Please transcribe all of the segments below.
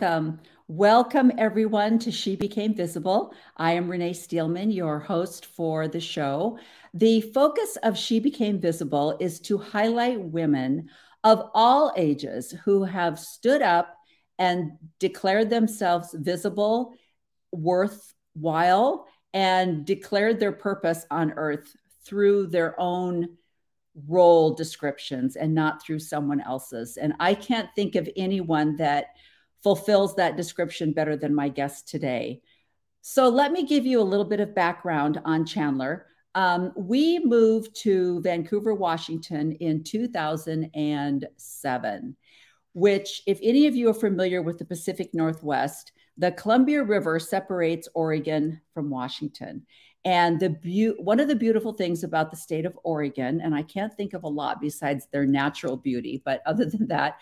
welcome. Welcome, everyone, to She Became Visible. I am Renee Steelman, your host for the show. The focus of She Became Visible is to highlight women of all ages who have stood up and declared themselves visible, worthwhile, and declared their purpose on earth through their own role descriptions and not through someone else's. And I can't think of anyone that fulfills that description better than my guest today. So let me give you a little bit of background on Chandler. Um, we moved to Vancouver, Washington in 2007, which, if any of you are familiar with the Pacific Northwest, the Columbia River separates Oregon from Washington. And the be- one of the beautiful things about the state of Oregon, and I can't think of a lot besides their natural beauty, but other than that,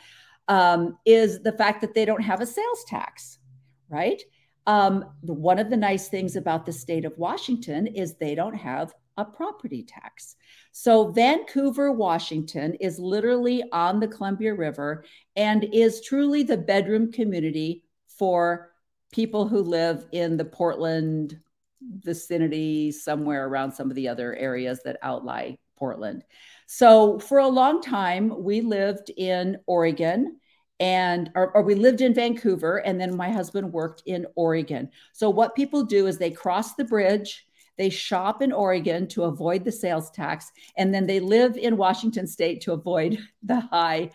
um, is the fact that they don't have a sales tax, right? Um, one of the nice things about the state of Washington is they don't have a property tax. So, Vancouver, Washington is literally on the Columbia River and is truly the bedroom community for people who live in the Portland, vicinity, somewhere around some of the other areas that outlie Portland. So for a long time, we lived in Oregon and or, or, we lived in Vancouver and then my husband worked in Oregon. So what people do is they cross the bridge, they shop in Oregon to avoid the sales tax and then they live in Washington state to avoid the high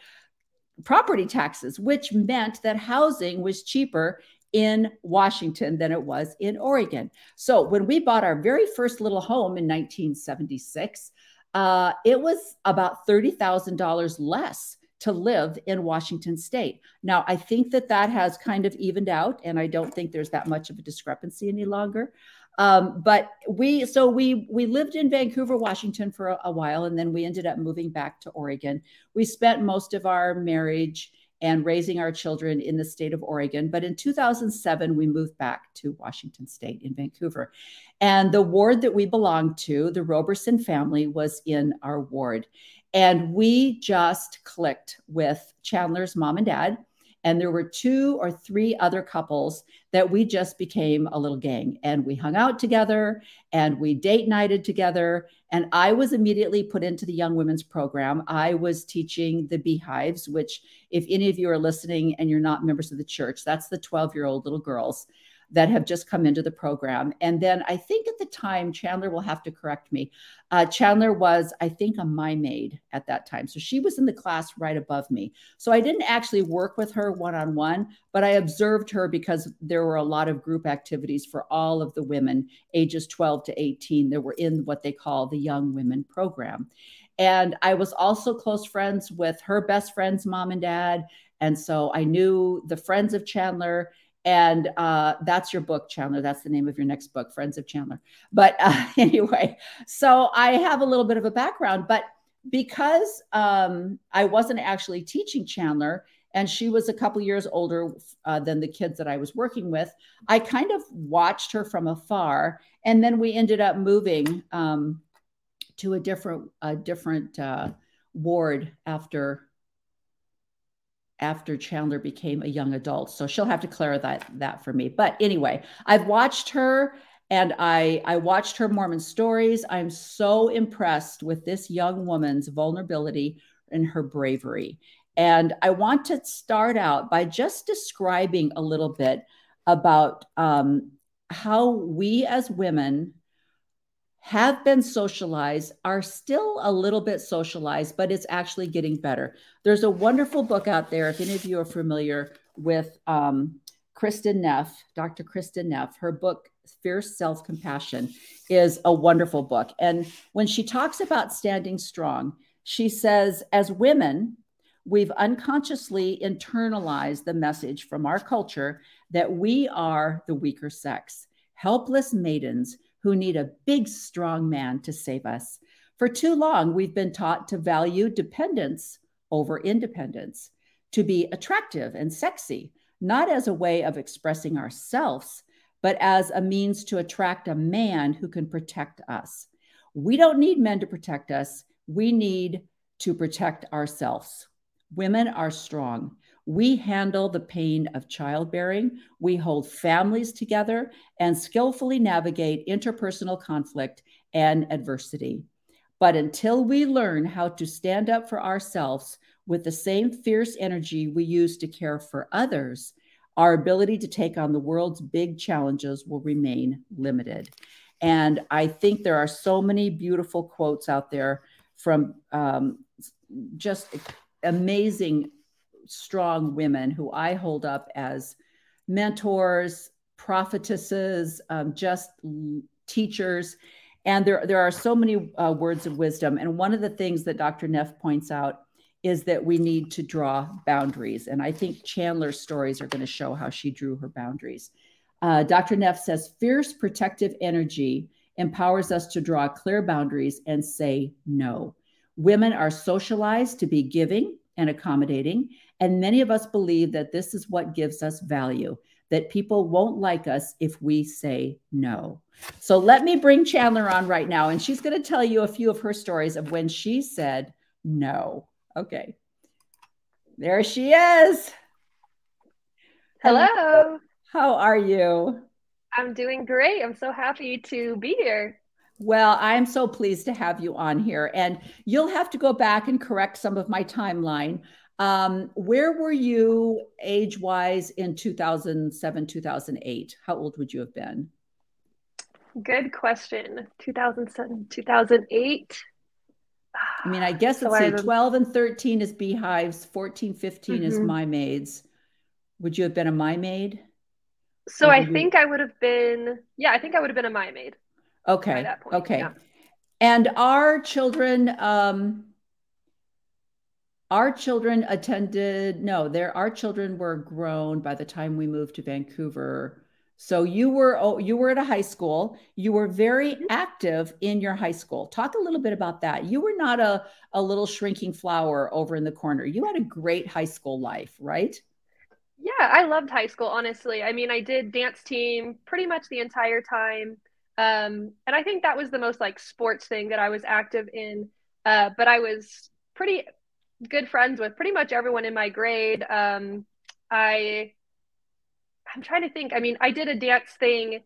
property taxes, which meant that housing was cheaper in Washington than it was in Oregon. So when we bought our very first little home in 1976, uh, it was about $30,000 less to live in Washington state. Now, I think that that has kind of evened out, and I don't think there's that much of a discrepancy any longer. Um, but we, so we we lived in Vancouver, Washington for a, a while, and then we ended up moving back to Oregon. We spent most of our marriage and raising our children in the state of Oregon. But in 2007, we moved back to Washington State in Vancouver. And the ward that we belonged to, the Roberson family, was in our ward. And we just clicked with Chandler's mom and dad and there were two or three other couples that we just became a little gang. And we hung out together and we date nighted together. And I was immediately put into the Young Women's Program. I was teaching the Beehives, which, if any of you are listening and you're not members of the church, that's the 12 year old little girls that have just come into the program. And then I think at the time, Chandler will have to correct me. Uh, Chandler was, I think, a Mia Maid at that time. So she was in the class right above me. So I didn't actually work with her one on one, but I observed her because there were a lot of group activities for all of the women ages 12 to 18 that were in what they call the Young Women Program. And I was also close friends with her best friend's mom and dad. And so I knew the friends of Chandler and uh, that's your book chandler. That's the name of your next book friends of chandler. But uh, anyway so i have a little bit of a background but because um, i wasn't actually teaching chandler and she was a couple years older uh, than the kids that i was working with i kind of watched her from afar. And then we ended up moving um, to a different a different uh, ward after after Chandler became a young adult. So she'll have to clarify that, that for me. But anyway, I've watched her and I, I watched her Mormon stories. I'm so impressed with this young woman's vulnerability and her bravery. And I want to start out by just describing a little bit about um, how we as women have been socialized, are still a little bit socialized, but it's actually getting better. There's a wonderful book out there. If any of you are familiar with um, Kristin Neff, Dr. Kristin Neff, her book, Fierce Self Compassion, is a wonderful book. And when she talks about standing strong, she says, as women, we've unconsciously internalized the message from our culture that we are the weaker sex, helpless maidens who need a big, strong man to save us. For too long, we've been taught to value dependence over independence, to be attractive and sexy, not as a way of expressing ourselves, but as a means to attract a man who can protect us. We don't need men to protect us, we need to protect ourselves. Women are strong. We handle the pain of childbearing, we hold families together, and skillfully navigate interpersonal conflict and adversity. But until we learn how to stand up for ourselves with the same fierce energy we use to care for others, our ability to take on the world's big challenges will remain limited. And I think there are so many beautiful quotes out there from um, just amazing, strong women who I hold up as mentors, prophetesses, um, just teachers. And there, there are so many uh, words of wisdom. And one of the things that Dr. Neff points out is that we need to draw boundaries. And I think Chandler's stories are going to show how she drew her boundaries. Uh, Dr. Neff says fierce protective energy empowers us to draw clear boundaries and say no. Women are socialized to be giving and accommodating, and many of us believe that this is what gives us value, that people won't like us if we say no. So let me bring Chandler on right now, and she's going to tell you a few of her stories of when she said no. Okay. There she is. Hello. How are you? I'm doing great. I'm so happy to be here. Well, I'm so pleased to have you on here. And you'll have to go back and correct some of my timeline. Um, where were you age wise in 2007, 2008? How old would you have been? Good question. 2007, 2008. I mean, I guess so it's say 12 and 13 is beehives, 14, 15 mm-hmm. is Mia Maids. Would you have been a Mia Maid? So I you... think I would have been, yeah, I think I would have been a Mia Maid. Okay. Okay. Yeah. And our children, um, our children attended, no, there, our children were grown by the time we moved to Vancouver. So you were oh, you were at a high school. You were very mm-hmm. active in your high school. Talk a little bit about that. You were not a, a little shrinking flower over in the corner. You had a great high school life, right? Yeah, I loved high school, honestly. I mean, I did dance team pretty much the entire time. Um, and I think that was the most like sports thing that I was active in. Uh, but I was pretty good friends with pretty much everyone in my grade. Um, I I'm trying to think. I mean, I did a dance thing.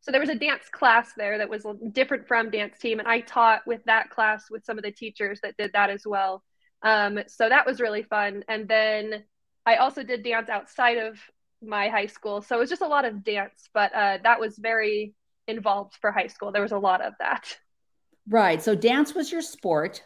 So there was a dance class there that was different from dance team, and I taught with that class with some of the teachers that did that as well. Um, so that was really fun. And then I also did dance outside of my high school, so it was just a lot of dance. But uh, that was very involved for high school. There was a lot of that. Right. So dance was your sport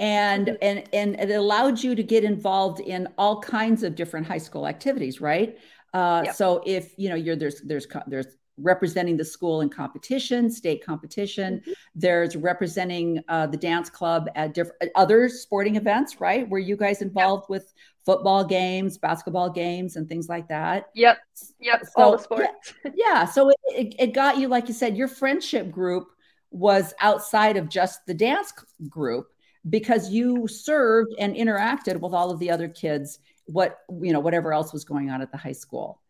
and mm-hmm. and and it allowed you to get involved in all kinds of different high school activities, right? Uh, yep. So if you know you're there's there's there's representing the school in competition, state competition. Mm-hmm. There's representing uh, the dance club at different other sporting events, right? Were you guys involved yep. with football games, basketball games, and things like that? Yep, yep, so, all the sports. yeah, yeah. so it, it, it got you, like you said, your friendship group was outside of just the dance group because you served and interacted with all of the other kids what you know whatever else was going on at the high school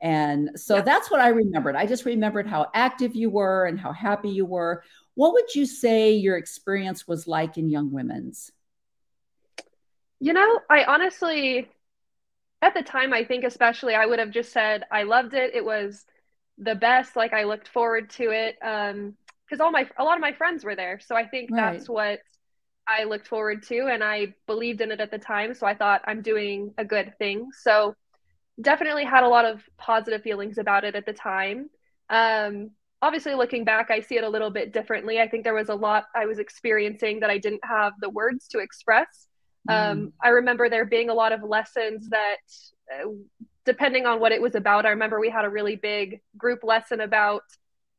and so yeah. that's what i remembered i just remembered how active you were and how happy you were what would you say your experience was like in young women's you know i honestly at the time i think especially i would have just said i loved it it was the best like i looked forward to it um because all my a lot of my friends were there so i think right. that's what I looked forward to and I believed in it at the time. So I thought I'm doing a good thing. So definitely had a lot of positive feelings about it at the time. Um, obviously, looking back, I see it a little bit differently. I think there was a lot I was experiencing that I didn't have the words to express. Mm. Um, I remember there being a lot of lessons that, uh, depending on what it was about, I remember we had a really big group lesson about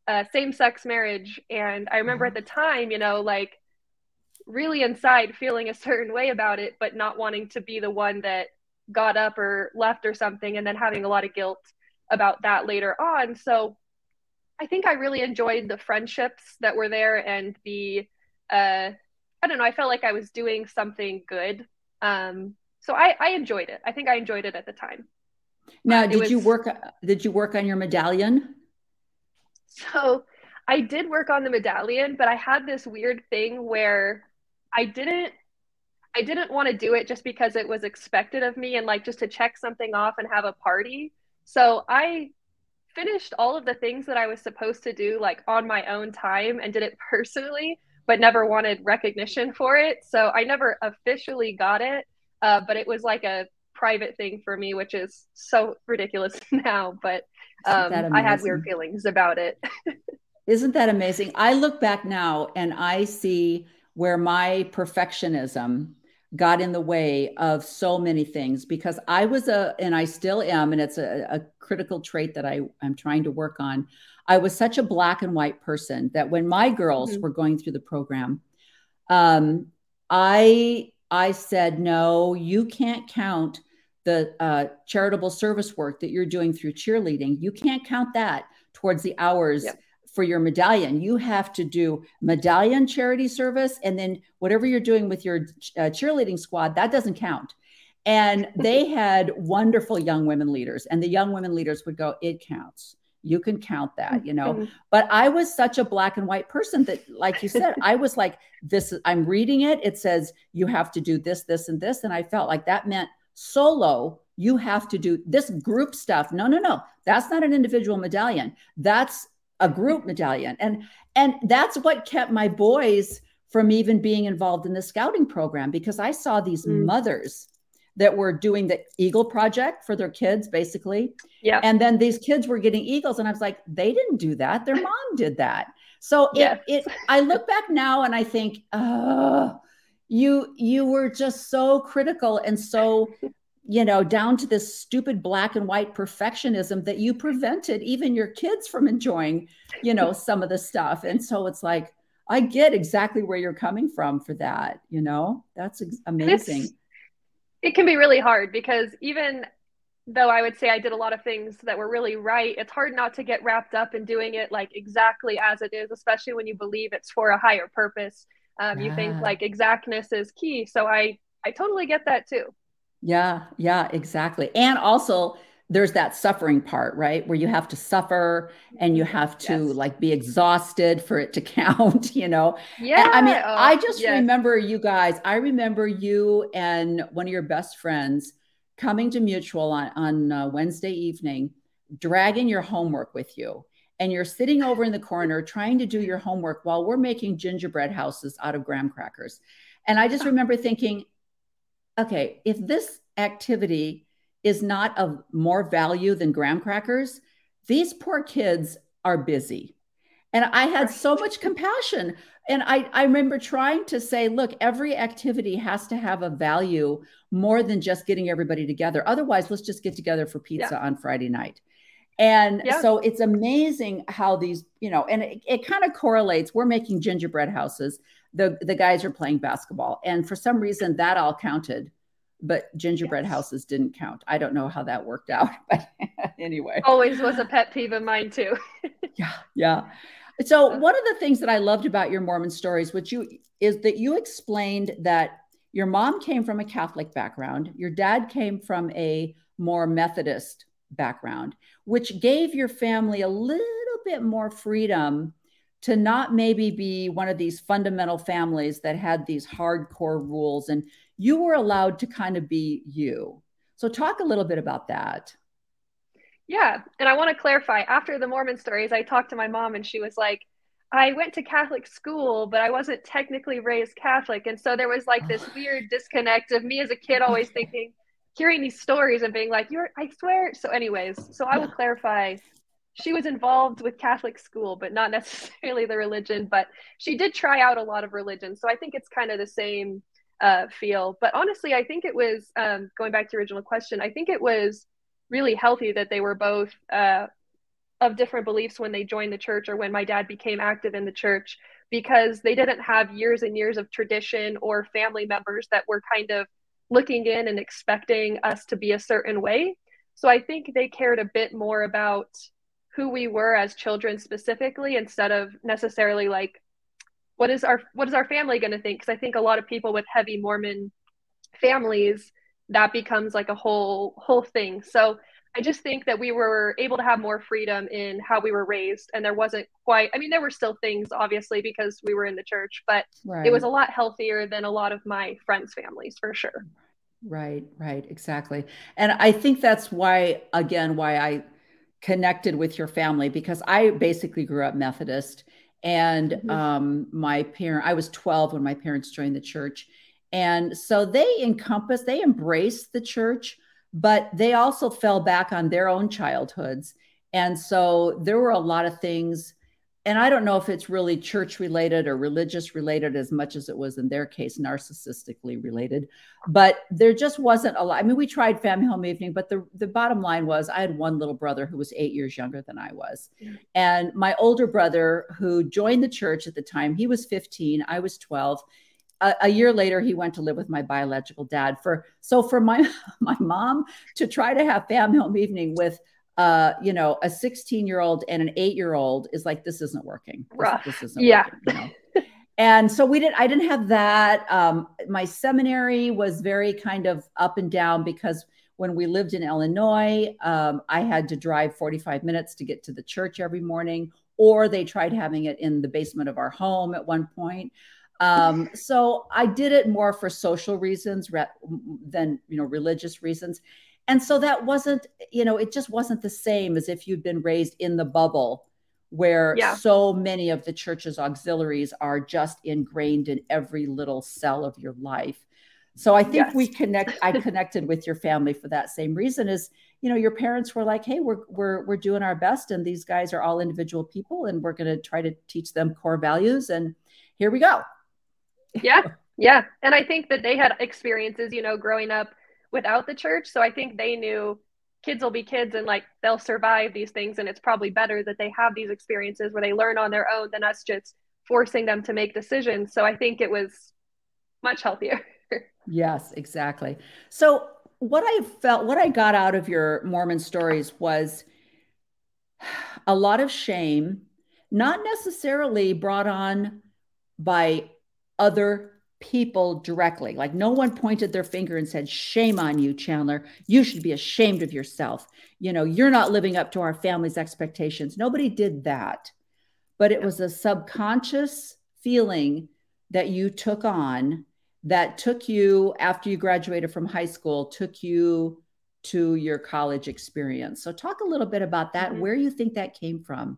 uh, same sex marriage. And I remember mm. at the time, you know, like, really inside feeling a certain way about it, but not wanting to be the one that got up or left or something, and then having a lot of guilt about that later on. So I think I really enjoyed the friendships that were there and the, uh, I don't know, I felt like I was doing something good. Um, so I, I enjoyed it. I think I enjoyed it at the time. Now, did was, you work? Did you work on your medallion? So I did work on the medallion, but I had this weird thing where I didn't I didn't want to do it just because it was expected of me and like just to check something off and have a party. So I finished all of the things that I was supposed to do like on my own time and did it personally, but never wanted recognition for it. So I never officially got it, uh, but it was like a private thing for me, which is so ridiculous now. But um, I had weird feelings about it. Isn't that amazing? I look back now and I see where my perfectionism got in the way of so many things because I was a, and I still am, and it's a, a critical trait that I, I'm trying to work on. I was such a black and white person that when my girls mm-hmm. were going through the program, um, I I said, no, you can't count the uh, charitable service work that you're doing through cheerleading. You can't count that towards the hours yep for your medallion. You have to do medallion charity service, and then whatever you're doing with your uh, cheerleading squad, that doesn't count. And they had wonderful young women leaders, and the young women leaders would go, It counts. You can count that, you know. Mm-hmm. But I was such a black and white person that, like you said, I was like, This, I'm reading it. It says you have to do this, this, and this. And I felt like that meant solo you have to do this group stuff. No, no, no. That's not an individual medallion. That's a group medallion. And and that's what kept my boys from even being involved in the scouting program because i saw these mm. mothers that were doing the eagle project for their kids basically. Yeah and then these kids were getting eagles and i was like they didn't do that. Their mom did that. So it, it i look back now and i think oh you you were just so critical and so you know, down to this stupid black and white perfectionism that you prevented even your kids from enjoying, you know, some of the stuff. And so it's like, I get exactly where you're coming from for that, you know, that's amazing. It's, it can be really hard because even though I would say I did a lot of things that were really right, it's hard not to get wrapped up in doing it like exactly as it is, especially when you believe it's for a higher purpose. Um, yeah. You think like exactness is key. So I, I totally get that too. Yeah, yeah, exactly. And also there's that suffering part, right? Where you have to suffer and you have to yes. like be exhausted for it to count, you know? Yeah. And, I mean, oh, I just yes. remember you guys, I remember you and one of your best friends coming to Mutual on, on uh, Wednesday evening, dragging your homework with you. And you're sitting over in the corner trying to do your homework while we're making gingerbread houses out of graham crackers. And I just remember thinking, okay, if this activity is not of more value than graham crackers, these poor kids are busy. And I had so much compassion. And I, I remember trying to say, look, every activity has to have a value more than just getting everybody together. Otherwise, let's just get together for pizza yeah. on Friday night. And yeah. so it's amazing how these, you know, and it, it kind of correlates. We're making gingerbread houses the the guys are playing basketball. And for some reason that all counted but gingerbread yes. houses didn't count. I don't know how that worked out but anyway. Always was a pet peeve of mine too. Yeah yeah. So one of the things that i loved about your mormon stories which you is that you explained that your mom came from a catholic background your dad came from a more methodist background which gave your family a little bit more freedom to not maybe be one of these fundamental families that had these hardcore rules and you were allowed to kind of be you. So talk a little bit about that. Yeah, and I want to clarify after the Mormon stories I talked to my mom and she was like I went to Catholic school, but I wasn't technically raised Catholic. And so there was like this weird disconnect of me as a kid always thinking, hearing these stories and being like, You're, I swear. So, anyways, so I will clarify she was involved with Catholic school, but not necessarily the religion. But she did try out a lot of religion, so I think it's kind of the same uh, feel. But honestly, I think it was um, going back to your original question. I think it was really healthy that they were both uh, of different beliefs when they joined the church or when my dad became active in the church because they didn't have years and years of tradition or family members that were kind of looking in and expecting us to be a certain way. So I think they cared a bit more about who we were as children specifically instead of necessarily like what is our what is our family going to think because i think a lot of people with heavy mormon families that becomes like a whole whole thing so I just think that we were able to have more freedom in how we were raised. And there wasn't quite, I mean, there were still things, obviously, because we were in the church, but right. it was a lot healthier than a lot of my friends' families for sure. Right, right, exactly. And I think that's why, again, why I connected with your family because I basically grew up Methodist. And mm-hmm. um, my parent, I was 12 when my parents joined the church. And so they encompass, they embraced the church but they also fell back on their own childhoods. And so there were a lot of things. And I don't know if it's really church related or religious related as much as it was in their case, narcissistically related. But there just wasn't a lot. I mean, we tried family home evening, but the, the bottom line was I had one little brother who was eight years younger than I was. Mm. And my older brother, who joined the church at the time, he was 15, I was 12 a, a, year later he went to live with my biological dad for so for my my mom to try to have family home evening with uh you know a 16 year old and an eight year old is like this isn't working. This, this isn't yeah. working, you know? and so we didn't i didn't have that um my seminary was very kind of up and down because when we lived in illinois um, i had to drive 45 minutes to get to the church every morning or they tried having it in the basement of our home at one point. Um, so I did it more for social reasons re- than you know religious reasons, and so that wasn't you know it just wasn't the same as if you'd been raised in the bubble where yeah. so many of the church's auxiliaries are just ingrained in every little cell of your life. So I think yes. we connect. I connected with your family for that same reason. Is you know your parents were like, hey, we're we're we're doing our best, and these guys are all individual people, and we're going to try to teach them core values, and here we go yeah yeah and i think that they had experiences you know growing up without the church. So i think they knew kids will be kids and like they'll survive these things. And it's probably better that they have these experiences where they learn on their own than us just forcing them to make decisions. So i think it was much healthier. Yes exactly. So what i felt what i got out of your mormon stories was a lot of shame not necessarily brought on by other people directly. Like no one pointed their finger and said, Shame on you, Chandler. You should be ashamed of yourself. You know, you're not living up to our family's expectations. Nobody did that. But it was a subconscious feeling that you took on that took you after you graduated from high school, took you to your college experience. So, talk a little bit about that, mm-hmm. where you think that came from.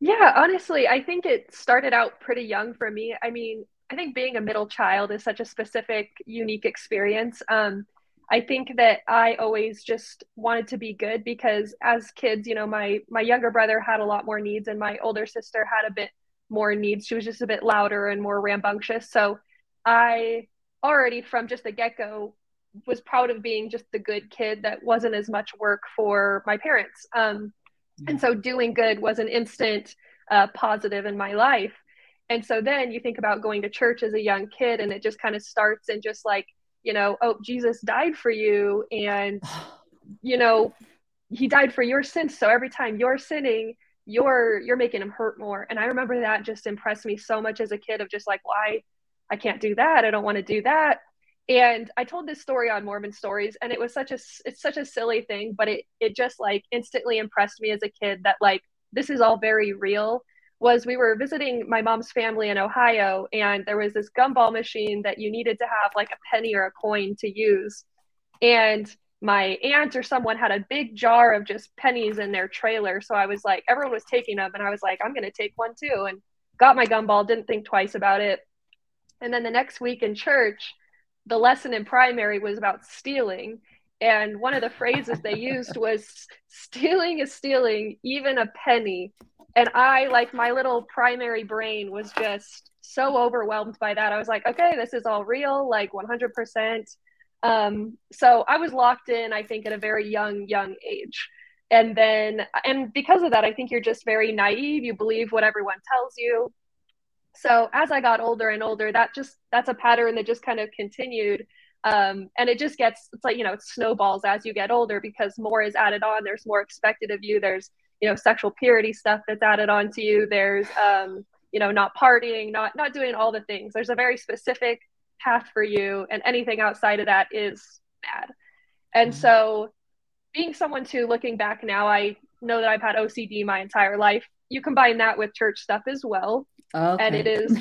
Yeah, honestly, I think it started out pretty young for me. I mean, I think being a middle child is such a specific, unique experience. Um, I think that I always just wanted to be good because as kids, you know, my my younger brother had a lot more needs and my older sister had a bit more needs. She was just a bit louder and more rambunctious. So I already from just the get-go was proud of being just the good kid that wasn't as much work for my parents. Um, and so doing good was an instant uh, positive in my life. And so then you think about going to church as a young kid, and it just kind of starts and just like, you know, oh, Jesus died for you. And, you know, he died for your sins. So every time you're sinning, you're you're making him hurt more and i remember that just impressed me so much as a kid of just like why i can't do that i don't want to do that and i told this story on mormon stories and it was such a it's such a silly thing but it it just like instantly impressed me as a kid that like this is all very real was we were visiting my mom's family in ohio and there was this gumball machine that you needed to have like a penny or a coin to use and my aunt or someone had a big jar of just pennies in their trailer so i was like everyone was taking them and i was like i'm going to take one too and got my gumball didn't think twice about it and then the next week in church the lesson in primary was about stealing. And one of the phrases they used was stealing is stealing, even a penny. And I, like my little primary brain, was just so overwhelmed by that. I was like, okay, this is all real, like 100%. Um, so I was locked in, I think, at a very young, young age. And then, and because of that, I think you're just very naive. You believe what everyone tells you so as i got older and older that just that's a pattern that just kind of continued um, and it just gets it's like you know it snowballs as you get older because more is added on there's more expected of you there's you know sexual purity stuff that's added on to you there's um, you know not partying not not doing all the things there's a very specific path for you and anything outside of that is bad and mm-hmm. so being someone too, looking back now, I know that I've had OCD my entire life. You combine that with church stuff as well. Okay. And it is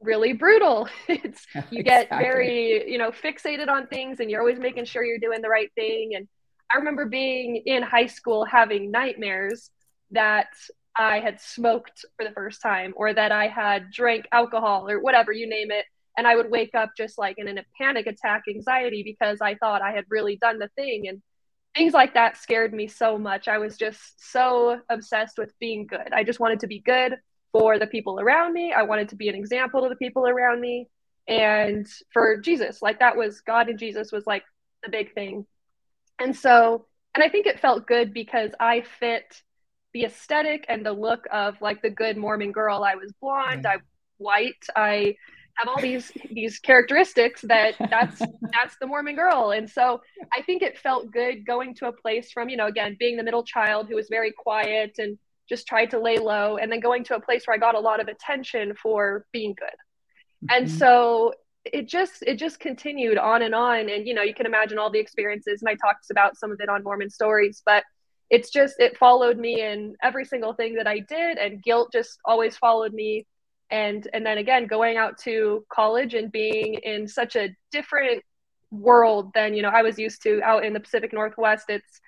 really brutal. It's you get exactly. very, you know, fixated on things and you're always making sure you're doing the right thing. And I remember being in high school having nightmares that I had smoked for the first time or that I had drank alcohol or whatever, you name it. And I would wake up just like in a panic attack anxiety because I thought I had really done the thing. And things like that scared me so much. I was just so obsessed with being good. I just wanted to be good for the people around me. I wanted to be an example to the people around me. And for Jesus, like that was God and Jesus was like the big thing. And so, and I think it felt good because I fit the aesthetic and the look of like the good Mormon girl. I was blonde, I'm white, I have all these these characteristics that that's that's the Mormon girl. And so I think it felt good going to a place from, you know, again, being the middle child who was very quiet and just tried to lay low and then going to a place where I got a lot of attention for being good. Mm-hmm. And so it just it just continued on and on and you know you can imagine all the experiences and I talked about some of it on Mormon stories but it's just it followed me in every single thing that I did and guilt just always followed me. And and then again going out to college and being in such a different world than you know I was used to out in the Pacific Northwest it's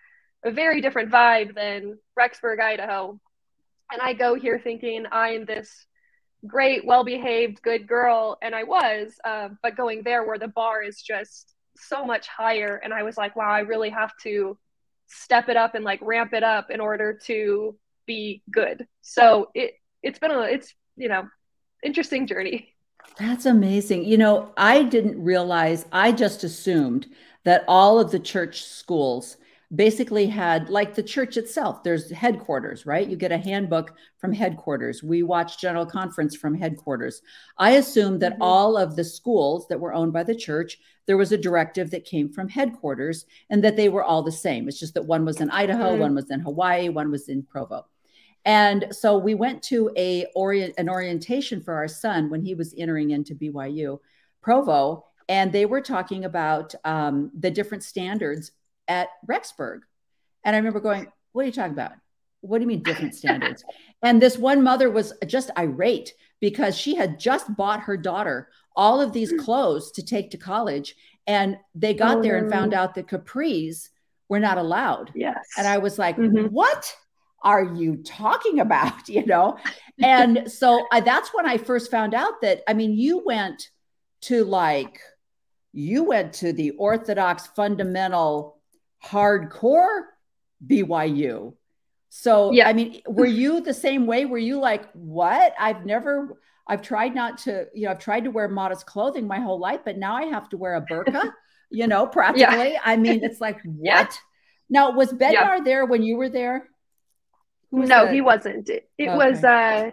a very different vibe than Rexburg Idaho. And I go here thinking I'm this great well-behaved good girl and I was uh, but going there where the bar is just so much higher and I was like wow I really have to step it up and like ramp it up in order to be good so it it's been a it's you know interesting journey. That's amazing. You know, I didn't realize, I just assumed that all of the church schools basically had, like the church itself, there's headquarters, right? You get a handbook from headquarters. We watch General Conference from headquarters. I assumed that mm-hmm. all of the schools that were owned by the church, there was a directive that came from headquarters and that they were all the same. It's just that one was in Idaho, mm-hmm. one was in Hawaii, one was in Provo. And so we went to a orient, an orientation for our son when he was entering into BYU Provo, and they were talking about um, the different standards at Rexburg. And I remember going, "What are you talking about? What do you mean different standards?" and this one mother was just irate because she had just bought her daughter all of these clothes to take to college, and they got oh, there and found out that capris were not allowed. Yes. And I was like, mm-hmm. "What?" are you talking about? You know? And so I, that's when I first found out that, I mean, you went to like, you went to the Orthodox fundamental hardcore BYU. So, yeah. I mean, were you the same way? Were you like, what? I've never, I've tried not to, you know, I've tried to wear modest clothing my whole life, but now I have to wear a burqa, you know, practically. Yeah. I mean, it's like, what? Yeah. Now, was Bednar there when you were there? no, he wasn't. It, it okay. was uh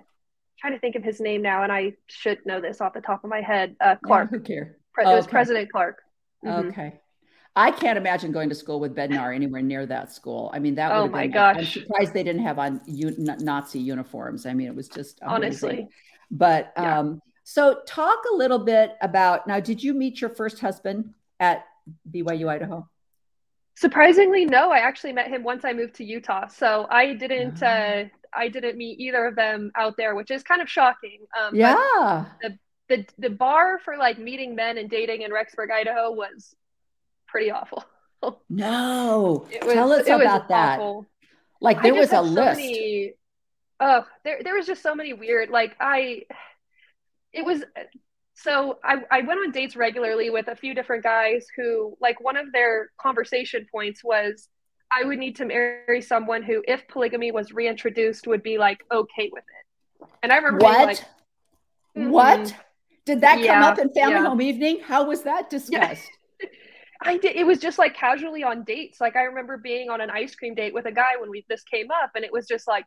trying to think of his name now, and I should know this off the top of my head. Uh, Clark. Who care? Pre- it was President Clark. Mm-hmm. Okay. I can't imagine going to school with Bednar anywhere near that school. I mean, that. Oh my been, gosh! I'm surprised they didn't have on u- Nazi uniforms. I mean, it was just amazing. honestly. But yeah. um, so talk a little bit about now. Did you meet your first husband at BYU Idaho? Surprisingly, no. I actually met him once I moved to Utah. So I didn't. Oh. Uh, I didn't meet either of them out there, which is kind of shocking. Um, yeah. The, the the bar for like meeting men and dating in Rexburg, Idaho, was pretty awful. no, was, tell us about that. Like there was a list. So many, oh, there there was just so many weird. Like I, it was so I, I went on dates regularly with a few different guys who like one of their conversation points was i would need to marry someone who if polygamy was reintroduced would be like okay with it and i remember what like, mm-hmm. what did that yeah, come up in family yeah. home evening how was that discussed yeah. I did. It was just like casually on dates. Like I remember being on an ice cream date with a guy when we this came up, and it was just like,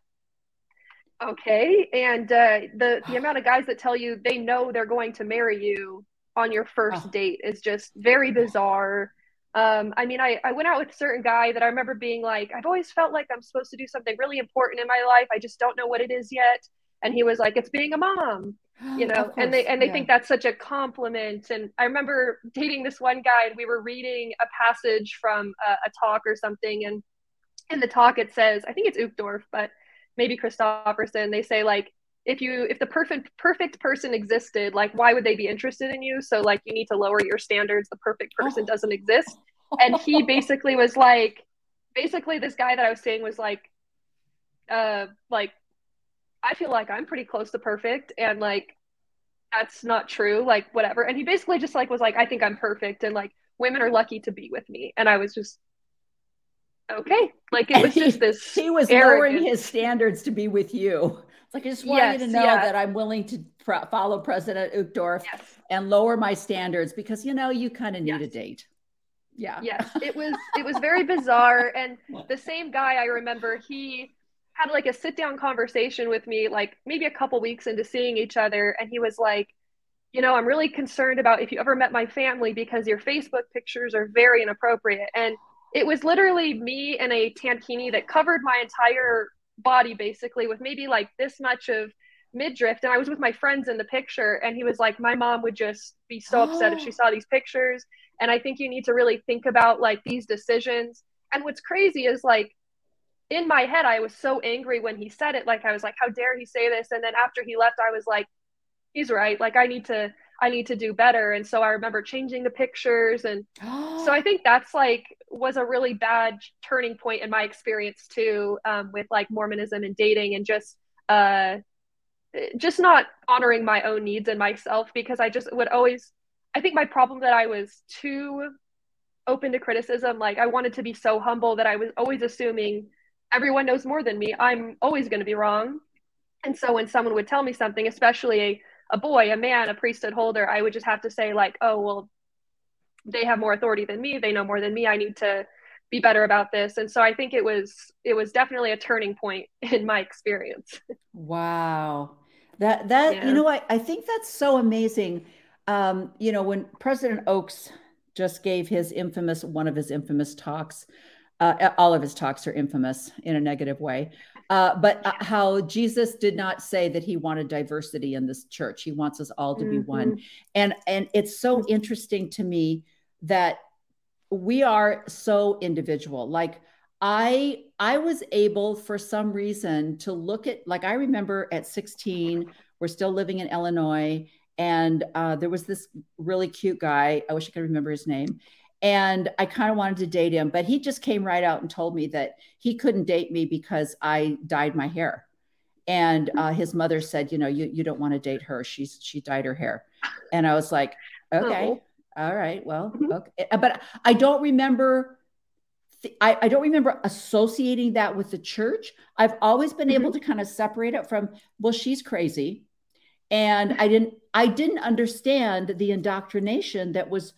Okay, and uh, the the amount of guys that tell you they know they're going to marry you on your first oh. date is just very bizarre. Um, I mean, I, I went out with a certain guy that I remember being like, I've always felt like I'm supposed to do something really important in my life. I just don't know what it is yet. And he was like, it's being a mom, you know, and they and they yeah. think that's such a compliment. And I remember dating this one guy, and we were reading a passage from a, a talk or something, and in the talk it says, I think it's Uchtdorf, but maybe Christofferson, they say like if you if the perfect perfect person existed, like why would they be interested in you? So like you need to lower your standards. The perfect person oh. doesn't exist. And he basically was like basically this guy that I was saying was like uh like I feel like I'm pretty close to perfect and like that's not true, like whatever. And he basically just like was like, I think I'm perfect and like women are lucky to be with me. And I was just okay. Like it was he, just this he was lowering his standards to be with you. It's like I just want yes, you to know yeah. that I'm willing to pr- follow President Uchtdorf yes. and lower my standards because you know you kind of need yes. a date. Yeah. Yes, it was it was very bizarre and the same guy I remember he had like a sit down conversation with me like maybe a couple weeks into seeing each other and he was like you know i'm really concerned about if you ever met my family because your facebook pictures are very inappropriate. And it was literally me in a tankini that covered my entire body basically with maybe like this much of midriff and i was with my friends in the picture and he was like my mom would just be so upset if she oh. saw these pictures and i think you need to really think about like these decisions. And what's crazy is like in my head, I was so angry when he said it. Like I was like, how dare he say this? And then after he left, I was like, he's right. Like I need to, I need to do better. And so I remember changing the pictures. And so I think that's like was a really bad turning point in my experience too, um, with like Mormonism and dating and just, uh, just not honoring my own needs and myself because I just would always, I think my problem that I was too open to criticism. Like I wanted to be so humble that I was always assuming everyone knows more than me. I'm always going to be wrong. And so when someone would tell me something, especially a, a boy, a man, a priesthood holder, I would just have to say, like, oh, well, they have more authority than me. They know more than me. I need to be better about this. And so I think it was it was definitely a turning point in my experience. Wow. That that yeah. you know I, I think that's so amazing. Um, you know, when President Oaks just gave his infamous one of his infamous talks uh, all of his talks are infamous in a negative way. Uh, but uh, how Jesus did not say that he wanted diversity in this church. He wants us all to mm-hmm. be one. And and it's so interesting to me that we are so individual. Like I I was able for some reason to look at like I remember at 16, we're still living in Illinois, and uh, there was this really cute guy. I wish I could remember his name and I kind of wanted to date him, but he just came right out and told me that he couldn't date me because I dyed my hair. And uh, his mother said, you know, you, you don't want to date her. She's she dyed her hair. And I was like, okay, oh. all right, well, mm-hmm. okay. But I don't remember I, I, don't remember associating that with the church. I've always been mm-hmm. able to kind of separate it from, well, she's crazy. And I didn't I didn't understand the indoctrination that was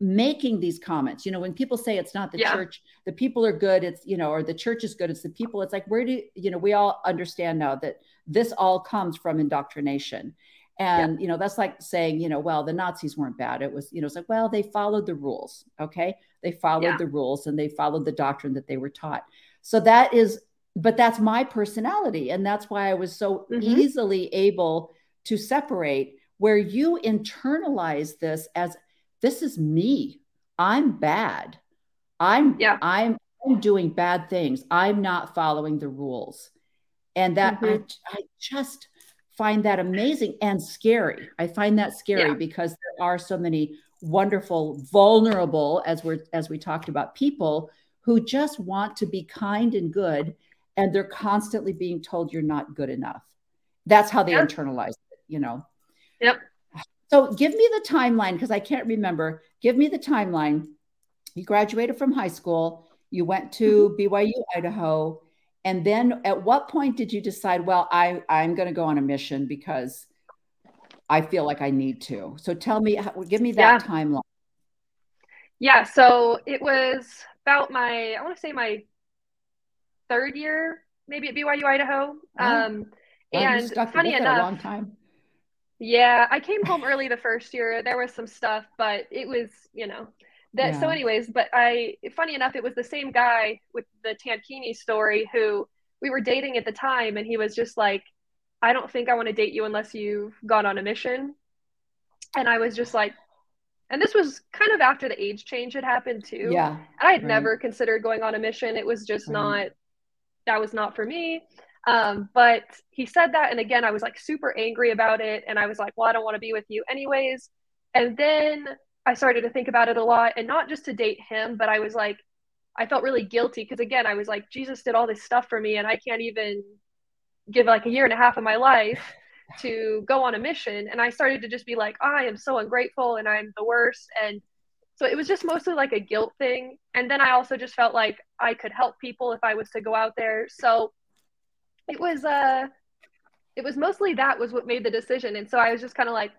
making these comments you know when people say it's not the yeah. church the people are good it's you know or the church is good it's the people it's like where do you know we all understand now that this all comes from indoctrination and yeah. you know that's like saying you know well the nazis weren't bad it was you know it's like well they followed the rules okay they followed yeah. the rules and they followed the doctrine that they were taught so that is but that's my personality and that's why i was so mm-hmm. easily able to separate where you internalize this as this is me. I'm bad. I'm yeah. I'm, I'm doing bad things. I'm not following the rules. And that mm-hmm. I, I just find that amazing and scary. I find that scary yeah. because there are so many wonderful, vulnerable, as we're as we talked about, people who just want to be kind and good, and they're constantly being told you're not good enough. That's how they yep. internalize it, you know. Yep. So give me the timeline because I can't remember. Give me the timeline. You graduated from high school, you went to mm-hmm. BYU, Idaho. And then at what point did you decide, well, I, I'm going to go on a mission because I feel like I need to? So tell me, give me that yeah. timeline. Yeah. So it was about my, I want to say my third year, maybe at BYU, Idaho. Um, well, and funny enough, a long time. Yeah, I came home early the first year. There was some stuff, but it was, you know, that. Yeah. So, anyways, but I, funny enough, it was the same guy with the Tankini story who we were dating at the time, and he was just like, "I don't think I want to date you unless you've gone on a mission," and I was just like, and this was kind of after the age change had happened too. Yeah. And I had right. never considered going on a mission. It was just right. not, that was not for me. Um, but he said that. And again, I was like super angry about it. And I was like, well, I don't want to be with you anyways. And then I started to think about it a lot and not just to date him, but I was like, I felt really guilty because again, I was like, Jesus did all this stuff for me and I can't even give like a year and a half of my life to go on a mission. And I started to just be like, I am so ungrateful and I'm the worst. And so it was just mostly like a guilt thing. And then I also just felt like I could help people if I was to go out there. So it was uh it was mostly that was what made the decision. And so I was just kind of like,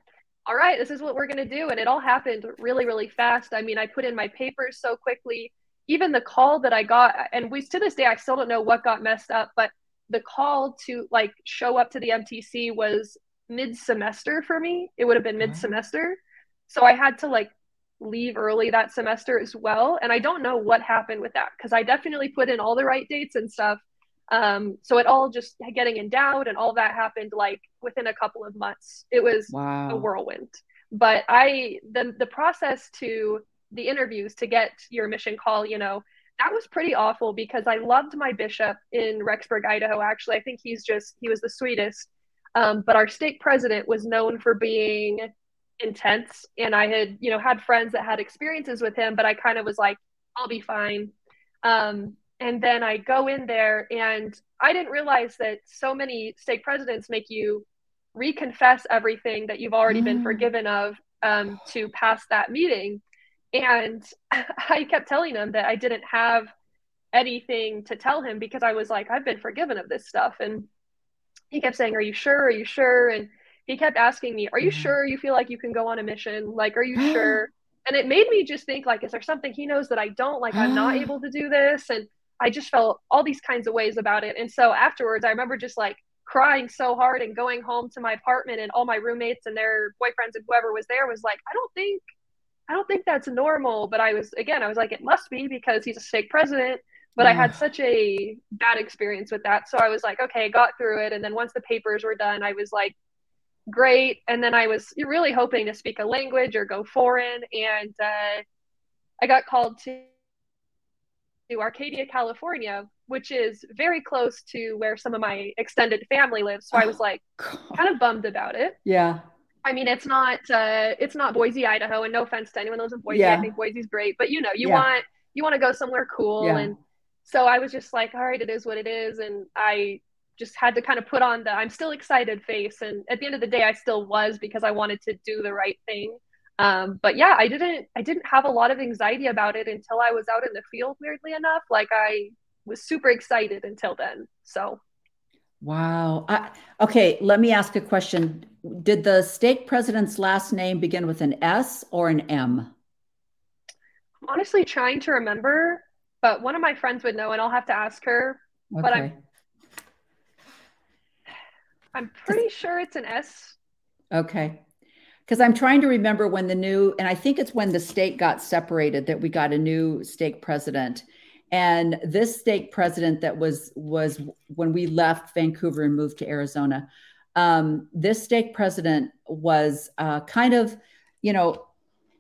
all right, this is what we're going to do. And it all happened really, really fast. I mean, I put in my papers so quickly. Even the call that I got, and we to this day, I still don't know what got messed up, but the call to like show up to the MTC was mid semester for me. It would have been mid semester. So I had to like leave early that semester as well. And I don't know what happened with that because I definitely put in all the right dates and stuff. Um, so it all just getting endowed and all that happened like within a couple of months. It was wow. a whirlwind. But I the the process to the interviews to get your mission call, you know, that was pretty awful because I loved my bishop in Rexburg, Idaho. Actually, I think he's just he was the sweetest. Um, but our stake president was known for being intense, and I had you know had friends that had experiences with him, but I kind of was like, I'll be fine. Um, and then I go in there, and I didn't realize that so many stake presidents make you reconfess everything that you've already mm. been forgiven of um, to pass that meeting. And I kept telling him that I didn't have anything to tell him because I was like, I've been forgiven of this stuff. And he kept saying, Are you sure? Are you sure? And he kept asking me, Are you mm-hmm. sure you feel like you can go on a mission? Like, are you sure? And it made me just think, like, is there something he knows that I don't? Like, I'm not able to do this. And I just felt all these kinds of ways about it. And so afterwards, I remember just like crying so hard and going home to my apartment, and all my roommates and their boyfriends and whoever was there was like, I don't think I don't think that's normal. But I was, again, I was like, it must be because he's a stake president. But yeah. I had such a bad experience with that. So I was like, okay, got through it. And then once the papers were done, I was like, great. And then I was really hoping to speak a language or go foreign. And uh, I got called to to Arcadia, California, which is very close to where some of my extended family lives. So I was like kind of bummed about it. Yeah. I mean, it's not uh, it's not Boise, Idaho, and no offense to anyone that lives in Boise. Yeah. I think Boise's great, but you know, you yeah. want you want to go somewhere cool, yeah. and so I was just like, all right, it is what it is, and I just had to kind of put on the I'm still excited face, and at the end of the day, I still was because I wanted to do the right thing. Um, but yeah, I didn't I didn't have a lot of anxiety about it until I was out in the field. Weirdly enough, like I was super excited until then. So Wow. I, okay, let me ask a question. Did the stake president's last name begin with an S or an M? I'm honestly trying to remember, but one of my friends would know, and I'll have to ask her. Okay. But I'm, I'm pretty sure it's an S. Okay. Because I'm trying to remember when the new, and I think it's when the stake got separated that we got a new stake president. And this stake president that was was when we left vancouver and moved to arizona um, this stake president was uh, kind of you know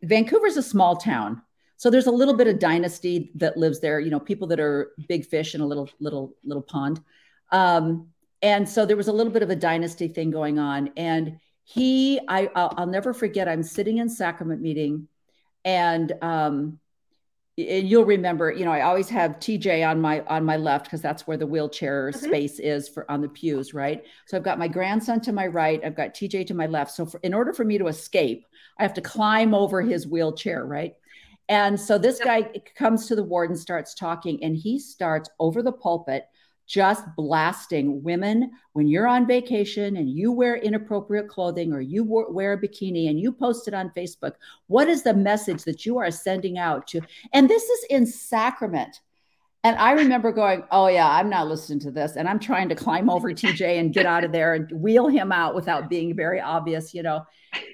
vancouver's a small town. So there's a little bit of dynasty that lives there you know people that are big fish in a little little little pond. Um, and so there was a little bit of a dynasty thing going on. And he I, I'll, never forget i'm sitting in sacrament meeting and um, and you'll remember you know i always have tj on my on my left because that's where the wheelchair mm-hmm. space is for on the pews right? So i've got my grandson to my right i've got tj to my left. So for, in order for me to escape i have to climb over his wheelchair right? And so this guy comes to the ward and starts talking and he starts over the pulpit just blasting women when you're on vacation and you wear inappropriate clothing or you wear a bikini and you post it on Facebook. What is the message that you are sending out to? And this is in Sacrament. And I remember going, Oh, yeah, I'm not listening to this. And I'm trying to climb over TJ and get out of there and wheel him out without being very obvious, you know.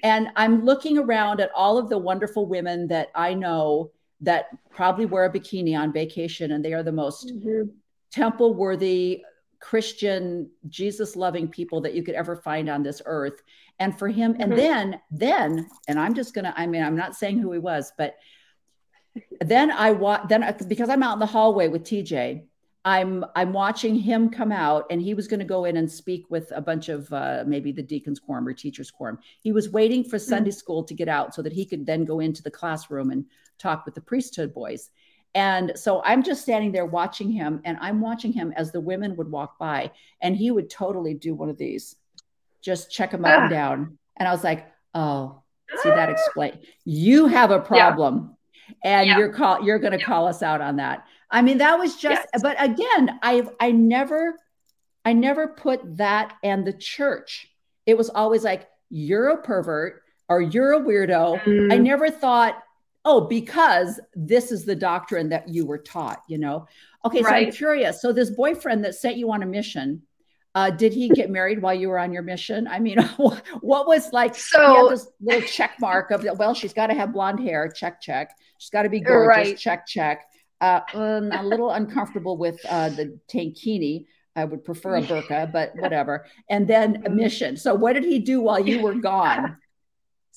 And I'm looking around at all of the wonderful women that I know that probably wear a bikini on vacation and they are the most mm-hmm temple worthy Christian, Jesus loving people that you could ever find on this earth. And for him, mm-hmm. and then, then, and I'm just gonna, I mean, I'm not saying who he was, but then I watch, then because I'm out in the hallway with TJ, I'm I'm watching him come out, and he was going to go in and speak with a bunch of uh, maybe the deacons quorum or teachers quorum. He was waiting for mm-hmm. Sunday mm-hmm. school to get out so that he could then go into the classroom and talk with the priesthood boys. And so I'm just standing there watching him, and I'm watching him as the women would walk by, and he would totally do one of these, just check him up ah. and down. And I was like, oh, see that explain. You have a problem. Yeah and yeah. you're call you're going to yeah. call us out on that. I mean, that was just. Yes. But again, I I never I never put that and the church. It was always like you're a pervert or you're a weirdo. Mm. I never thought, oh, because this is the doctrine that you were taught. You know. Okay, right. so I'm curious. So this boyfriend that sent you on a mission. Uh, did he get married while you were on your mission? I mean, what was like? So this little check mark of that? well, she's got to have blonde hair. Check, check. She's got to be gorgeous. Right. Check, check. Uh, um, a little uncomfortable with uh, the tankini. I would prefer a burqa, but whatever. And then a mission. So, what did he do while you were gone?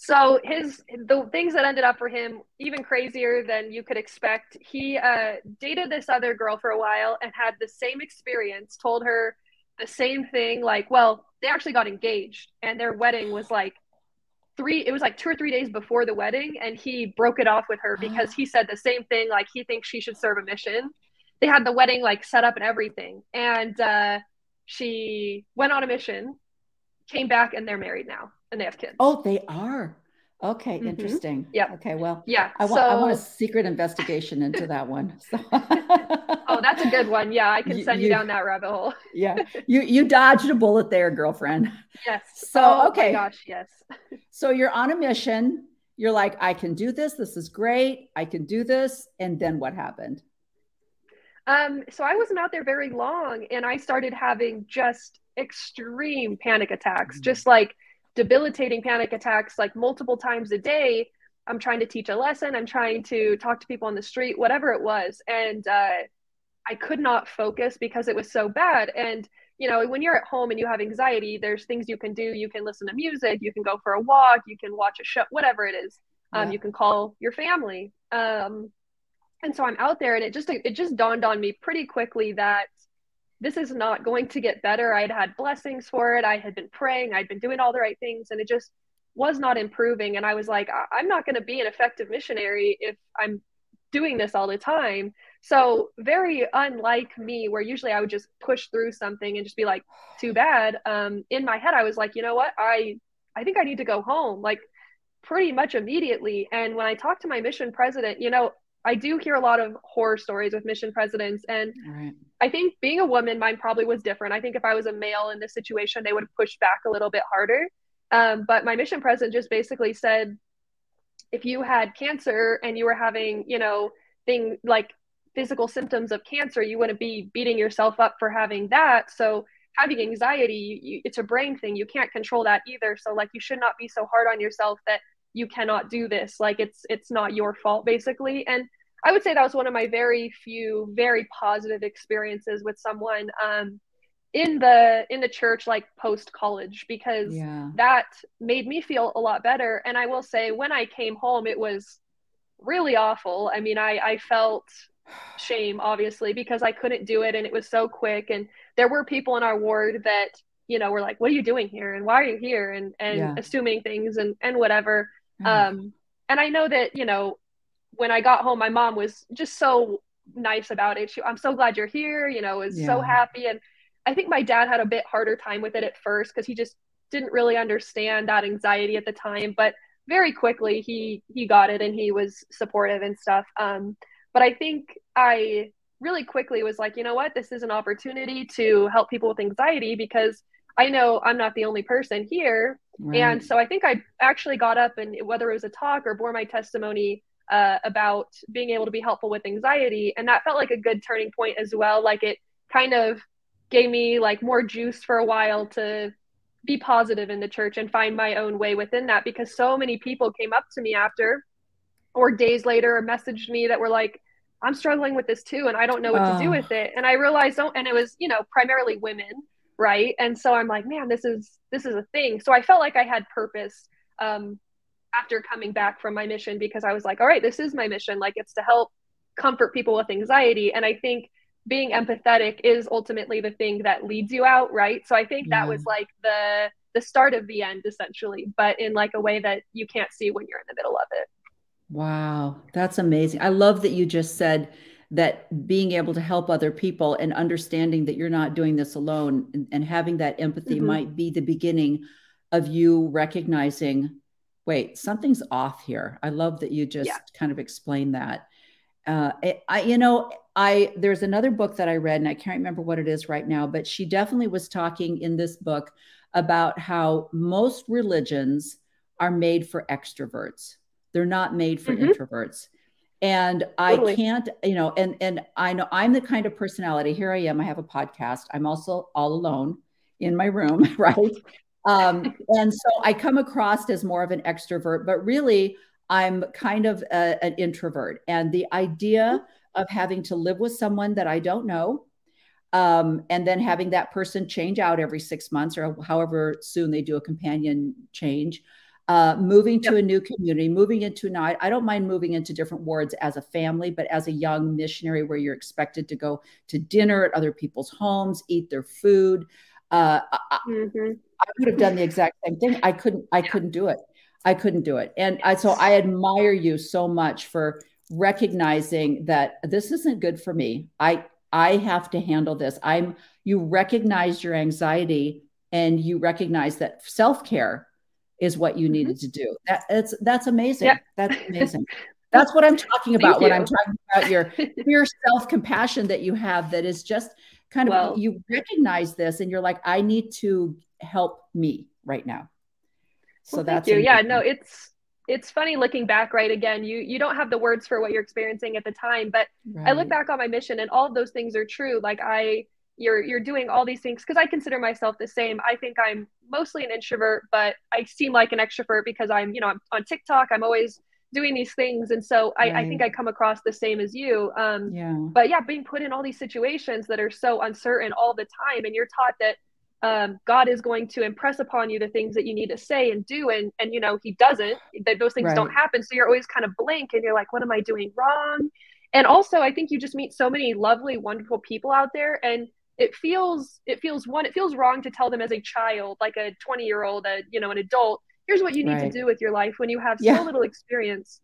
So his the things that ended up for him even crazier than you could expect. He uh, dated this other girl for a while and had the same experience. Told her the same thing. Like, well, they actually got engaged, and their wedding was like three it was like two or three days before the wedding and he broke it off with her because he said the same thing like he thinks she should serve a mission they had the wedding like set up and everything and uh, she went on a mission came back and they're married now and they have kids oh they are Okay, mm-hmm. interesting. Yeah. Okay, well, yeah. I want so, I want a secret investigation into that one. So. oh, that's a good one. Yeah, I can send you, you, down that rabbit hole. yeah, you you dodged a bullet there, girlfriend. Yes. So oh, okay, gosh, yes. so you're on a mission. You're like, I can do this. This is great. I can do this. And then what happened? Um, so I wasn't out there very long, and I started having just extreme panic attacks, mm-hmm. just like debilitating panic attacks like multiple times a day i'm trying to teach a lesson i'm trying to talk to people on the street whatever it was and uh, i could not focus because it was so bad and you know when you're at home and you have anxiety there's things you can do you can listen to music you can go for a walk you can watch a show whatever it is um, yeah. you can call your family um, and so i'm out there and it just it just dawned on me pretty quickly that this is not going to get better. I'd had blessings for it. I had been praying. I'd been doing all the right things, and it just was not improving. And I was like, I'm not going to be an effective missionary if I'm doing this all the time. So, very unlike me, where usually I would just push through something and just be like, too bad. Um, in my head, I was like, you know what? I, I think I need to go home, like pretty much immediately. And when I talked to my mission president, you know, I do hear a lot of horror stories with mission presidents. And right. I think being a woman, mine probably was different. I think if I was a male in this situation, they would have pushed back a little bit harder. Um, but my mission president just basically said, if you had cancer and you were having, you know, thing like physical symptoms of cancer, you wouldn't be beating yourself up for having that. So having anxiety, you, it's a brain thing. You can't control that either. So like, you should not be so hard on yourself that you cannot do this. Like it's it's not your fault basically. And i would say that was one of my very few very positive experiences with someone um in the in the church like post college because yeah. that made me feel a lot better. And i will say when i came home it was really awful. I mean i i felt shame obviously because i couldn't do it and it was so quick. And there were people in our ward that you know were like what are you doing here? And why are you here? And and yeah. assuming things and and whatever Mm-hmm. Um, and I know that, you know, when I got home, my mom was just so nice about it. She, I'm so glad you're here, you know, is yeah. so happy. And I think my dad had a bit harder time with it at first because he just didn't really understand that anxiety at the time. But very quickly he he got it and he was supportive and stuff. Um, but I think I really quickly was like, you know what, this is an opportunity to help people with anxiety because I know I'm not the only person here. Right. And so I think I actually got up and whether it was a talk or bore my testimony uh, about being able to be helpful with anxiety. And that felt like a good turning point as well. Like it kind of gave me like more juice for a while to be positive in the church and find my own way within that because so many people came up to me after or days later or messaged me that were like, I'm struggling with this too, and I don't know what oh. to do with it. And I realized, oh, and it was, you know, primarily women, right? And so I'm like, man, this is this is a thing. So I felt like I had purpose um, after coming back from my mission because I was like, all right, this is my mission. Like it's to help comfort people with anxiety. And I think being empathetic is ultimately the thing that leads you out, right? So I think yeah. that was like the the start of the end essentially, but in like a way that you can't see when you're in the middle of it. Wow, that's amazing. I love that you just said that being able to help other people and understanding that you're not doing this alone and, and having that empathy mm-hmm. might be the beginning of you recognizing wait something's off here i love that you just yeah. kind of explained that uh, I, you know, I there's another book that I read, and I can't remember what it is right now, but she definitely was talking in this book about how most religions are made for extroverts. They're not made for mm-hmm. introverts. And totally. I can't, you know, and and I know I'm the kind of personality. Here I am. I have a podcast. I'm also all alone in my room, right? Um, and so I come across as more of an extrovert, but really I'm kind of a, an introvert. And the idea of having to live with someone that I don't know, um, and then having that person change out every six months or however soon they do a companion change, uh, moving to yep. a new community, moving into now, I don't mind moving into different wards as a family, but as a young missionary where you're expected to go to dinner at other people's homes, eat their food. Uh, mm-hmm. I, I would have done the exact same thing. I couldn't, I couldn't do it. I couldn't do it. And I, so I admire you so much for recognizing that this isn't good for me. I I have to handle this. I'm you recognize your anxiety and you recognize that self-care is what you mm-hmm. needed to do. That it's that's amazing. Yeah. That's amazing. That's what I'm talking about when I'm talking about your your self-compassion that you have that is just kind of well, you recognize this and you're like I need to help me right now so well, that's you. yeah no it's it's funny looking back right again you you don't have the words for what you're experiencing at the time but right. i look back on my mission and all of those things are true like i you're you're doing all these things because i consider myself the same i think i'm mostly an introvert but i seem like an extrovert because i'm you know i'm on tiktok i'm always doing these things and so I, right. I think i come across the same as you um yeah. but yeah being put in all these situations that are so uncertain all the time and you're taught that um, God is going to impress upon you the things that you need to say and do, and and you know He doesn't. That those things right. don't happen, so you're always kind of blank, and you're like, what am I doing wrong? And also, I think you just meet so many lovely, wonderful people out there, and it feels it feels one it feels wrong to tell them as a child, like a 20 year old, a you know an adult. Here's what you need right. to do with your life when you have yeah. so little experience.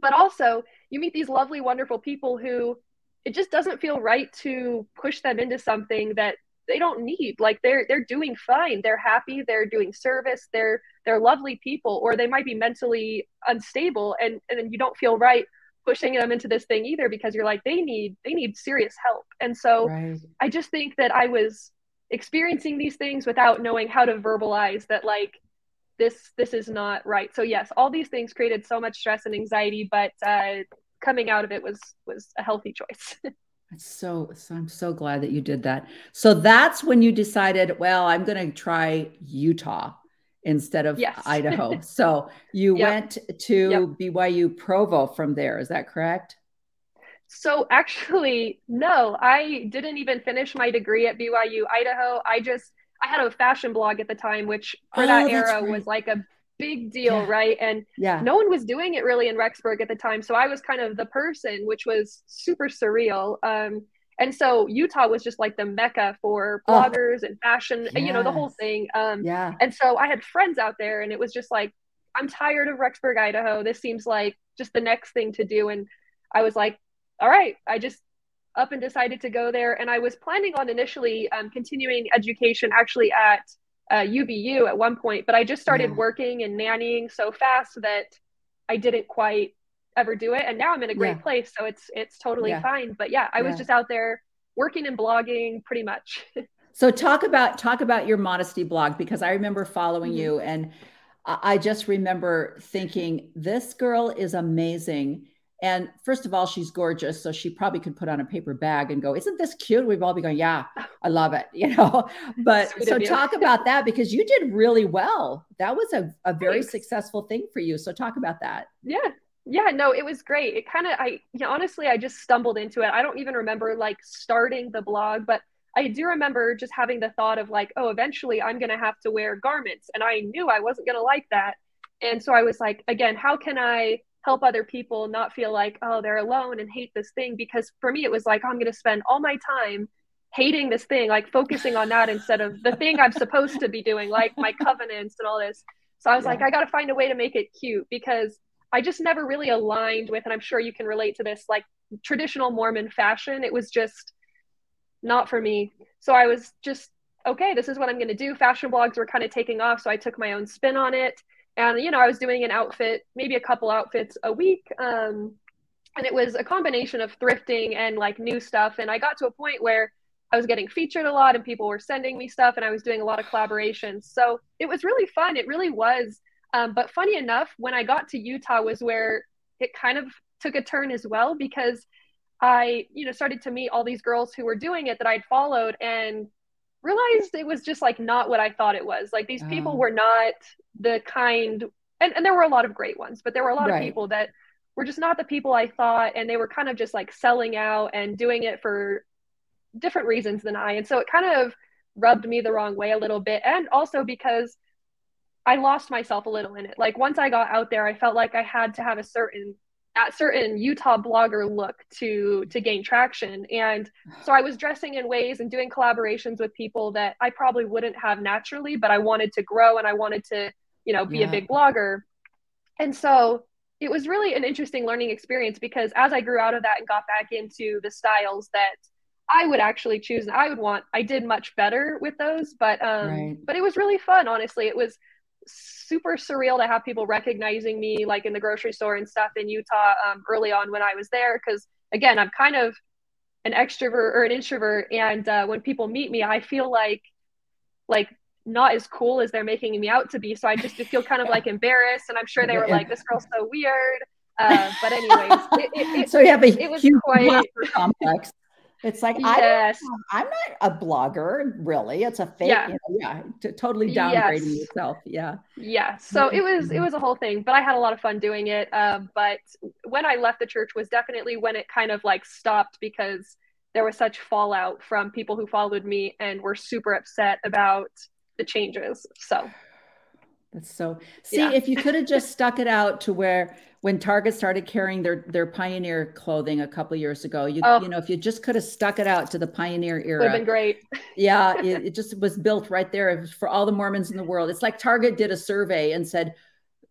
But also, you meet these lovely, wonderful people who it just doesn't feel right to push them into something that they don't need like they're they're doing fine they're happy they're doing service they're they're lovely people or they might be mentally unstable and and then you don't feel right pushing them into this thing either because you're like they need they need serious help and so right. i just think that i was experiencing these things without knowing how to verbalize that like this this is not right so yes all these things created so much stress and anxiety but uh, coming out of it was was a healthy choice So, so I'm so glad that you did that. So that's when you decided, well, I'm going to try Utah instead of yes. Idaho. So you yep. went to yep. BYU Provo from there. Is that correct? So actually, no, I didn't even finish my degree at BYU Idaho. I just I had a fashion blog at the time, which for oh, that era right. was like a big deal, yeah. right? And yeah. no one was doing it really in Rexburg at the time. So I was kind of the person, which was super surreal. Um, and so Utah was just like the mecca for bloggers oh, and fashion, yes. you know, the whole thing. Um, yeah. And so I had friends out there, and it was just like, I'm tired of Rexburg, Idaho. This seems like just the next thing to do. And I was like, all right, I just up and decided to go there. And I was planning on initially um, continuing education actually at uh, UVU at one point, but I just started yeah. working and nannying so fast that I didn't quite ever do it. And now I'm in a great yeah. place, so it's it's totally yeah. fine. But yeah, I was just out there working and blogging pretty much. so talk about talk about your modesty blog because I remember following mm-hmm. you and I just remember thinking this girl is amazing and first of all, she's gorgeous. So she probably could put on a paper bag and go, Isn't this cute? We've all be going, Yeah, I love it. You know, but Sweet so talk about that because you did really well. That was a, a very Thanks. successful thing for you. So talk about that. Yeah. Yeah, no, it was great. It kind of, I you know, honestly, I just stumbled into it. I don't even remember like starting the blog, but I do remember just having the thought of like, oh, eventually I'm going to have to wear garments. And I knew I wasn't going to like that. And so I was like, again, how can I help other people not feel like, oh, they're alone and hate this thing? Because for me, it was like, oh, I'm going to spend all my time hating this thing, like focusing on that instead of the thing I'm supposed to be doing, like my covenants and all this. So I was yeah. like, I got to find a way to make it cute because I just never really aligned with, and I'm sure you can relate to this, like traditional Mormon fashion. It was just not for me. So I was just, okay, this is what I'm going to do. Fashion blogs were kind of taking off. So I took my own spin on it. And, you know, I was doing an outfit, maybe a couple outfits a week. Um, and it was a combination of thrifting and like new stuff. And I got to a point where I was getting featured a lot and people were sending me stuff and I was doing a lot of collaborations. So it was really fun. It really was. Um, but funny enough, when I got to Utah was where it kind of took a turn as well because I, you know, started to meet all these girls who were doing it that I'd followed and realized it was just like not what I thought it was. Like these people oh. were not the kind and, and there were a lot of great ones, but there were a lot right. of people that were just not the people I thought and they were kind of just like selling out and doing it for different reasons than I. And so it kind of rubbed me the wrong way a little bit. And also because I lost myself a little in it. Like once I got out there, I felt like I had to have a certain at certain Utah blogger look to to gain traction. And so I was dressing in ways and doing collaborations with people that I probably wouldn't have naturally, but I wanted to grow and I wanted to, you know, be yeah. a big blogger. And so it was really an interesting learning experience because as I grew out of that and got back into the styles that I would actually choose and I would want, I did much better with those, but um right. but it was really fun, honestly. It was super surreal to have people recognizing me like in the grocery store and stuff in Utah um, early on when I was there. Cause again, I'm kind of an extrovert or an introvert. And uh, when people meet me, I feel like, like not as cool as they're making me out to be. So I just feel kind of like embarrassed. And I'm sure they were like, this girl's so weird. Uh, but anyways, it, it, it, so you have a it was quite complex. It's like yes. I am not a blogger, really. It's a fake, yeah, you know, yeah t- totally downgrading yes. yourself. Yeah, yeah. So it was it was a whole thing, but I had a lot of fun doing it. Um, but when I left the church was definitely when it kind of like stopped because there was such fallout from people who followed me and were super upset about the changes. So that's so. See, yeah. if you could have just stuck it out to where when Target started carrying their their Pioneer clothing a couple years ago, you oh. you know, if you just could have stuck it out to the Pioneer era, it would have been great. yeah, it, it, just was built right there for all the Mormons in the world. It's like Target did a survey and said,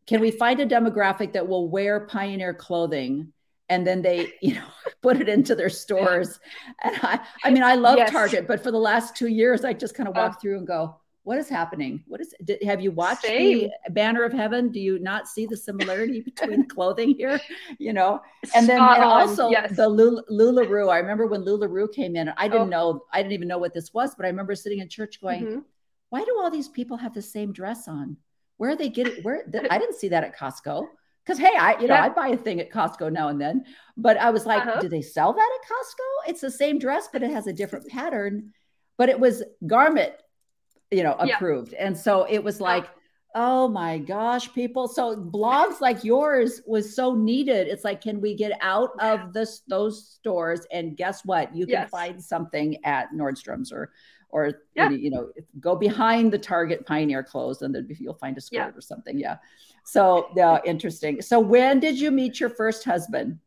"Can we find a demographic that will wear Pioneer clothing?" And then they, you know, put it into their stores. And I, I mean, I love yes. Target, but for the last two years, I just kind of walk uh, through and go, what is happening? What is? Did, have you watched Same. the Banner of Heaven? Do you not see the similarity between clothing here? You know, and then and also yes. the Lul- Lularoe. I remember when Lularoe came in. I didn't oh. know. I didn't even know what this was, but I remember sitting in church going, mm-hmm. "Why do all these people have the same dress on? Where are they getting? Where? I didn't see that at Costco." Because hey, I you know yeah. I buy a thing at Costco now and then, but I was like, uh-huh. do they sell that at Costco? It's the same dress, but it has a different pattern. But it was garment you know, approved. Yeah. And so it was like, oh my gosh, people. So blogs like yours was so needed. It's like, can we get out of this those stores? And guess what? You can yes. find something at Nordstrom's or or yeah. you know, go behind the Target Pioneer clothes and then you'll find a skirt yeah. or something. Yeah. So yeah, interesting. So when did you meet your first husband?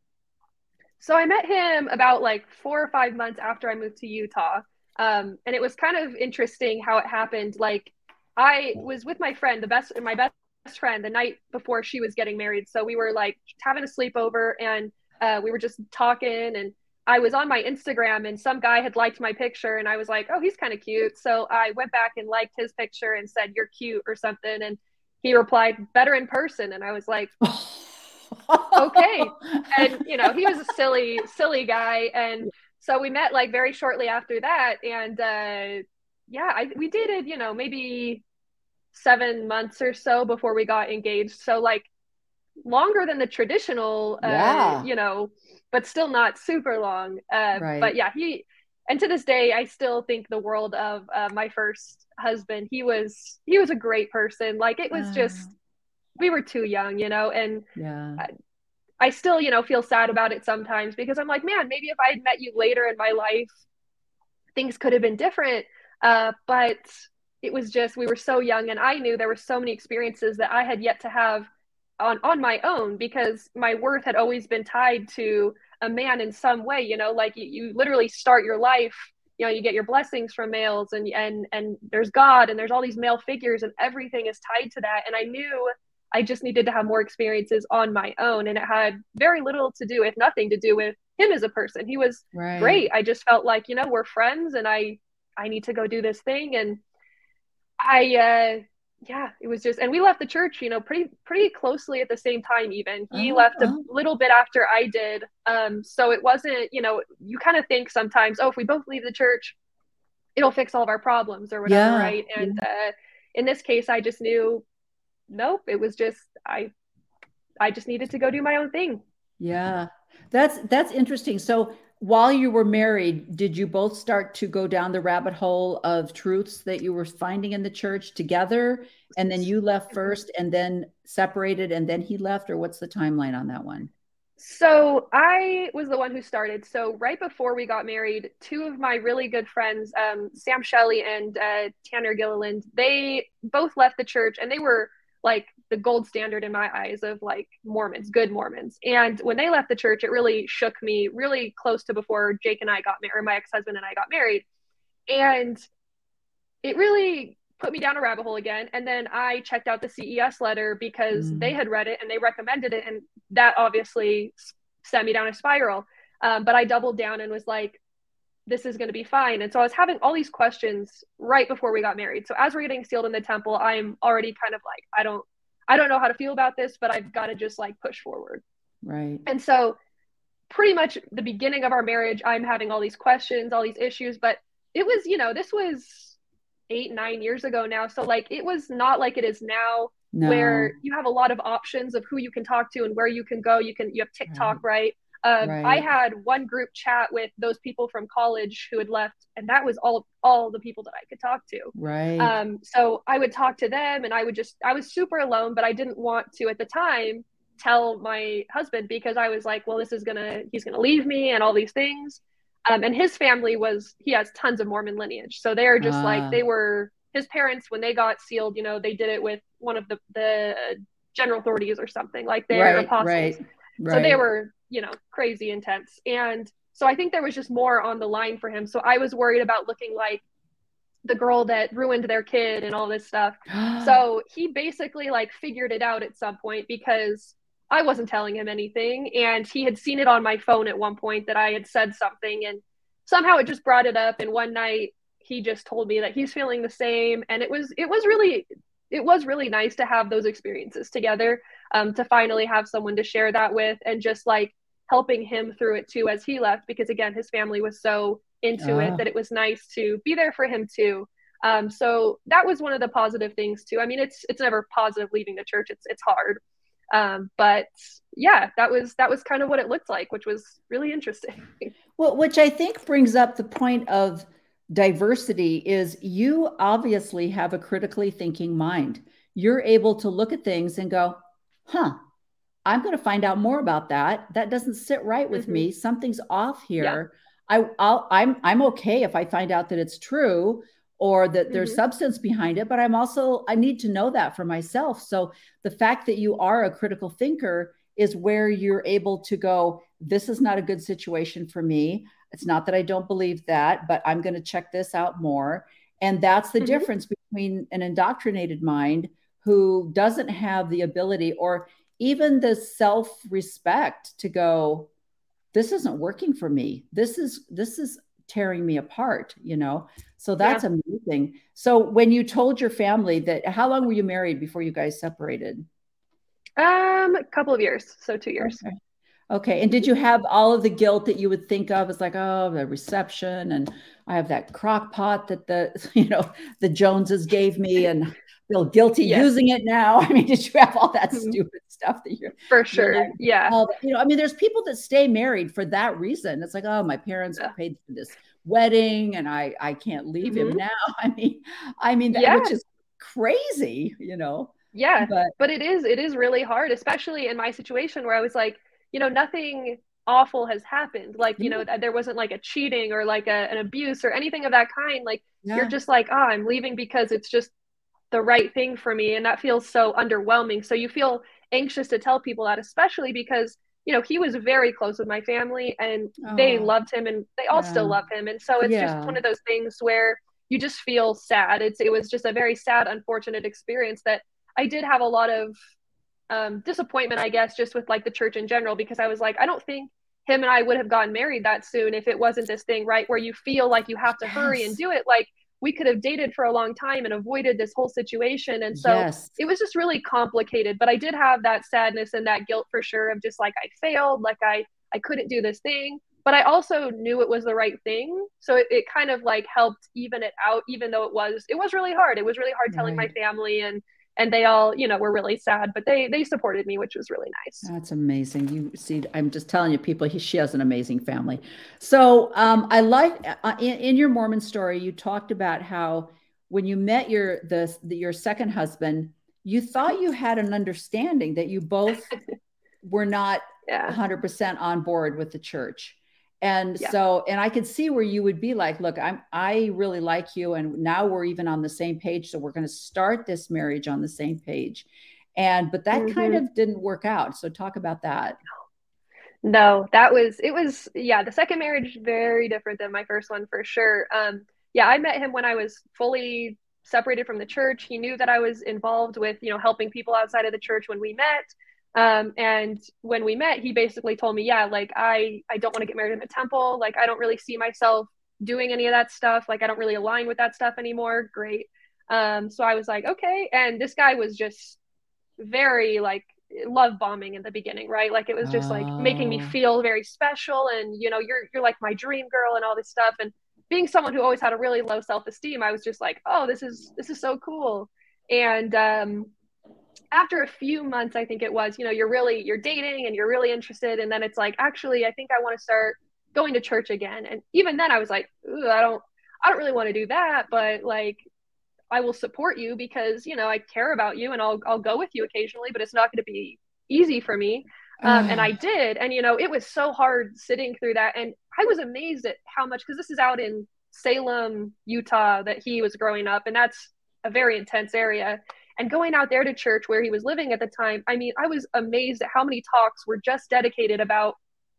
So I met him about like four or five months after I moved to Utah. Um, and it was kind of interesting how it happened. Like I was with my friend, the best, my best friend, the night before she was getting married. So we were like having a sleepover, and uh, we were just talking. And I was on my Instagram, and some guy had liked my picture, and I was like, "Oh, he's kind of cute." So I went back and liked his picture and said, "You're cute" or something, and he replied, "Better in person." And I was like. okay and you know he was a silly silly guy and so we met like very shortly after that and uh yeah I, we dated you know maybe seven months or so before we got engaged. So like longer than the traditional uh yeah. you know but still not super long. Uh right. but yeah he and to this day i still think the world of uh, my first husband he was he was a great person. Like it was just we were too young you know and yeah I still, you know, feel sad about it sometimes because I'm like, man, maybe if I had met you later in my life, things could have been different. Uh, but it was just we were so young, and I knew there were so many experiences that I had yet to have on on my own because my worth had always been tied to a man in some way. You know, like you, you literally start your life you know you get your blessings from males and and and there's god and there's all these male figures and everything is tied to that and i knew I just needed to have more experiences on my own. And it had very little to do, if nothing to do with him as a person. He was right. great. I just felt like, you know, we're friends and I I need to go do this thing. And I uh yeah, it was just and we left the church, you know, pretty pretty closely at the same time even. He oh, left a oh. little bit after I did. Um so it wasn't, you know, you kind of think sometimes, oh, if we both leave the church, it'll fix all of our problems or whatever, yeah. right? And yeah. uh in this case, I just knew nope, it was just I I just needed to go do my own thing. Yeah. That's that's interesting. So while you were married, did you both start to go down the rabbit hole of truths that you were finding in the church together? And then you left first and then separated and then he left? Or what's the timeline on that one? So I was the one who started. So right before we got married, two of my really good friends, um, Sam Shelley and uh, Tanner Gilliland, they both left the church and they were like the gold standard in my eyes of like Mormons, good Mormons. And when they left the church, it really shook me really close to before Jake and I got married, or my ex husband and I got married. And it really put me down a rabbit hole again. And then I checked out the CES letter because mm. they had read it and they recommended it. And that obviously sent me down a spiral. Um, but I doubled down and was like, this is going to be fine. And so I was having all these questions right before we got married. So as we're getting sealed in the temple, I'm already kind of like, I don't, I don't know how to feel about this, but I've got to just like push forward. Right. And so pretty much the beginning of our marriage, I'm having all these questions, all these issues, but it was, you know, this was eight, nine years ago now. So like, it was not like it is now no. where you have a lot of options of who you can talk to and where you can go. You can, you have TikTok, right? right? Um, right. I had one group chat with those people from college who had left, and that was all all the people that I could talk to. Right. Um, so I would talk to them, and I would just I was super alone, but I didn't want to at the time tell my husband because I was like, well, this is gonna he's gonna leave me and all these things. Um, and his family was he has tons of Mormon lineage, so they're just uh. like they were his parents when they got sealed. You know, they did it with one of the the general authorities or something like they're right, apostles. Right. Right. So they were you know, crazy intense. And so I think there was just more on the line for him. So I was worried about looking like the girl that ruined their kid and all this stuff. so he basically like figured it out at some point because I wasn't telling him anything and he had seen it on my phone at one point that I had said something and somehow it just brought it up and one night he just told me that he's feeling the same and it was it was really it was really nice to have those experiences together um, to finally have someone to share that with and just like helping him through it too as he left because again his family was so into uh. it ah. that it was nice to be there for him too. Um, so that was one of the positive things too. I mean it's it's never positive leaving the church. It's it's hard. Um, but yeah that was that was kind of what it looked like which was really interesting. Well which i think brings up the point of diversity is you obviously have a critically thinking mind. You're able to look at things and go huh I'm going to find out more about that. That doesn't sit right with mm-hmm. me. Something's off here. Yeah. I, I'll, I'm, I'm okay if I find out that it's true or that mm-hmm. there's substance behind it, but I'm also, I need to know that for myself. So the fact that you are a critical thinker is where you're able to go, this is not a good situation for me. It's not that I don't believe that, but I'm going to check this out more. And that's the mm-hmm. difference between an indoctrinated mind who doesn't have the ability or even the self respect to go this isn't working for me. This is this is tearing me apart you know? So that's yeah. amazing. So when you told your family that how long were you married before you guys separated? Um a couple of years so two years. Okay. okay and did you have all of the guilt that you would think of as like oh the reception and i have that crock pot that the you know the joneses gave me and feel guilty yes. using it now. I mean, did you have all that mm-hmm. stupid stuff that you're for sure? You're yeah. All, you know, I mean, there's people that stay married for that reason. It's like, oh, my parents yeah. paid for this wedding and I I can't leave mm-hmm. him now. I mean, I mean, that, yeah. which is crazy, you know. Yeah, but but it is it is really hard, especially in my situation where I was like, you know, nothing awful has happened. Like, you know, there wasn't like a cheating or like a, an abuse or anything of that kind. Like, yeah. you're just like, oh, I'm leaving because it's just the right thing for me. And that feels so underwhelming. So you feel anxious to tell people that, especially because, you know, he was very close with my family and oh. they loved him and they all yeah. still love him. And so it's yeah. just one of those things where you just feel sad. It's, it was just a very sad, unfortunate experience that I did have a lot of um, disappointment, I guess, just with like the church in general, because I was like, I don't think him and I would have gotten married that soon if it wasn't this thing, right? Where you feel like you have to yes. hurry and do it. Like we could have dated for a long time and avoided this whole situation. And so yes. it was just really complicated. But I did have that sadness and that guilt for sure of just like I failed, like I I couldn't do this thing. But I also knew it was the right thing. So it, it kind of like helped even it out, even though it was it was really hard. It was really hard telling right. my family and and they all you know were really sad but they they supported me which was really nice. That's amazing. You see i'm just telling you people he, she has an amazing family. So um, i like uh, in, in, your mormon story you talked about how when you met your the, the your second husband you thought you had an understanding that you both were not yeah. 100% on board with the church and yeah. so and i could see where you would be like look i'm i really like you and now we're even on the same page so we're going to start this marriage on the same page. And but that mm-hmm. kind of didn't work out so talk about that. No that was it was yeah the second marriage very different than my first one for sure. Um yeah i met him when i was fully separated from the church. He knew that i was involved with you know helping people outside of the church when we met um, and when we met, he basically told me, yeah, like I, I don't want to get married in the temple. Like I don't really see myself doing any of that stuff. Like I don't really align with that stuff anymore. Great. Um, so I was like, okay. And this guy was just very like love bombing in the beginning, right? Like it was just like making me oh. feel very special and you know, you're you're like my dream girl and all this stuff. And being someone who always had a really low self-esteem, I was just like, oh, this is this is so cool. And um after a few months i think it was you know you're really you're dating and you're really interested. And then it's like actually i think i want to start going to church again. And even then i was like i don't i don't really want to do that but like i will support you because you know i care about you and i'll, I'll go with you occasionally but it's not going to be easy for me. Um, and i did. And you know it was so hard sitting through that. And i was amazed at how much because this is out in salem utah that he was growing up. And that's a very intense area and going out there to church where he was living at the time, I mean, I was amazed at how many talks were just dedicated about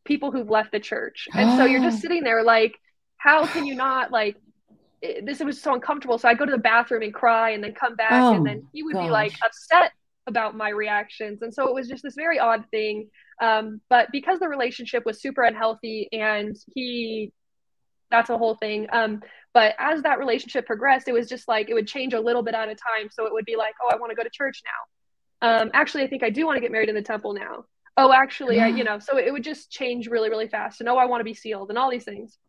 people who've left the church. And so you're just sitting there like, how can you not like this was so uncomfortable. So I go to the bathroom and cry and then come back oh, and then he would gosh. be like upset about my reactions. And so it was just this very odd thing. Um, but because the relationship was super unhealthy and he that's a whole thing. Um, but as that relationship progressed, it was just like it would change a little bit at a time. So it would be like, oh, I want to go to church now. Um, actually, I think I do want to get married in the temple now. Oh, actually, I, you know, so it would just change really, really fast. And oh, I want to be sealed and all these things.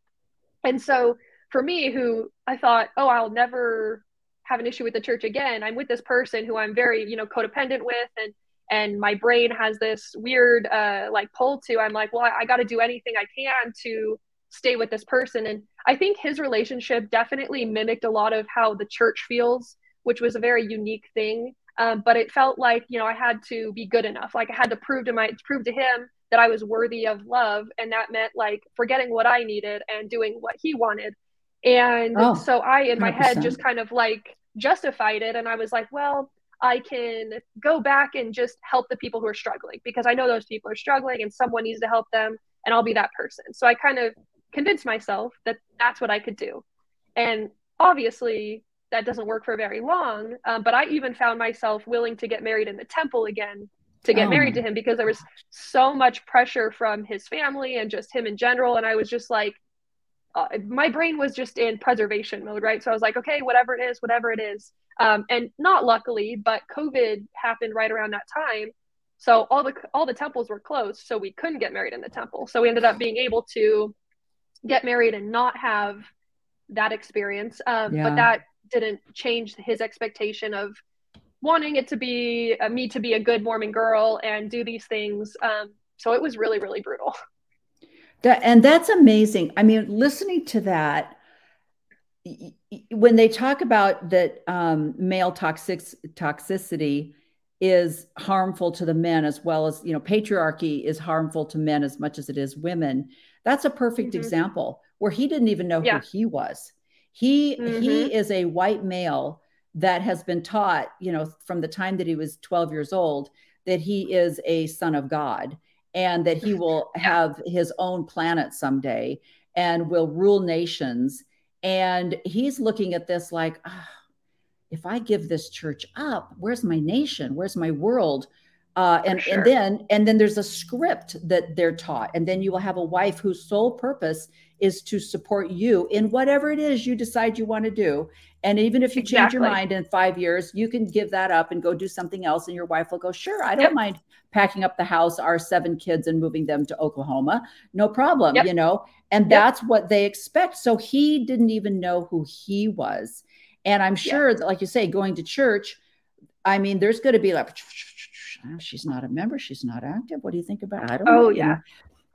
And so for me, who I thought, oh, I'll never have an issue with the church again. I'm with this person who I'm very, you know, codependent with, and and my brain has this weird uh, like pull to. I'm like, well, I, I got to do anything I can to stay with this person. And I think his relationship definitely mimicked a lot of how the church feels, which was a very unique thing. Um, but it felt like you know I had to be good enough. Like I had to prove to my prove to him that I was worthy of love, and that meant like forgetting what I needed and doing what he wanted. And oh, so I, in my 100%. head, just kind of like justified it, and I was like, well, I can go back and just help the people who are struggling because I know those people are struggling, and someone needs to help them, and I'll be that person. So I kind of convince myself that that's what I could do. And obviously, that doesn't work for very long. Um, but I even found myself willing to get married in the temple again to get oh married to him because there was so much pressure from his family and just him in general. And I was just like, uh, my brain was just in preservation mode, right? So I was like, okay, whatever it is, whatever it is. Um, and not luckily, but COVID happened right around that time. So all the all the temples were closed, so we couldn't get married in the temple. So we ended up being able to get married and not have that experience. Um, yeah. But that didn't change his expectation of wanting it to be uh, me to be a good Mormon girl and do these things. Um, so it was really, really brutal. That, and that's amazing. I mean, listening to that, when they talk about that um, male toxic toxicity, is harmful to the men as well as you know patriarchy is harmful to men as much as it is women that's a perfect mm-hmm. example where he didn't even know yeah. who he was he mm-hmm. he is a white male that has been taught you know from the time that he was 12 years old that he is a son of god and that he will have his own planet someday and will rule nations and he's looking at this like oh, if I give this church up, where's my nation? Where's my world? Uh, and sure. and then and then there's a script that they're taught, and then you will have a wife whose sole purpose is to support you in whatever it is you decide you want to do. And even if you exactly. change your mind in five years, you can give that up and go do something else, and your wife will go, "Sure, I don't yep. mind packing up the house, our seven kids, and moving them to Oklahoma, no problem." Yep. You know, and yep. that's what they expect. So he didn't even know who he was and I'm sure that, like you say, going to church, I mean, there's going to be like, she's not a member, she's not active. What do you think about? It? I don't. Oh know. yeah.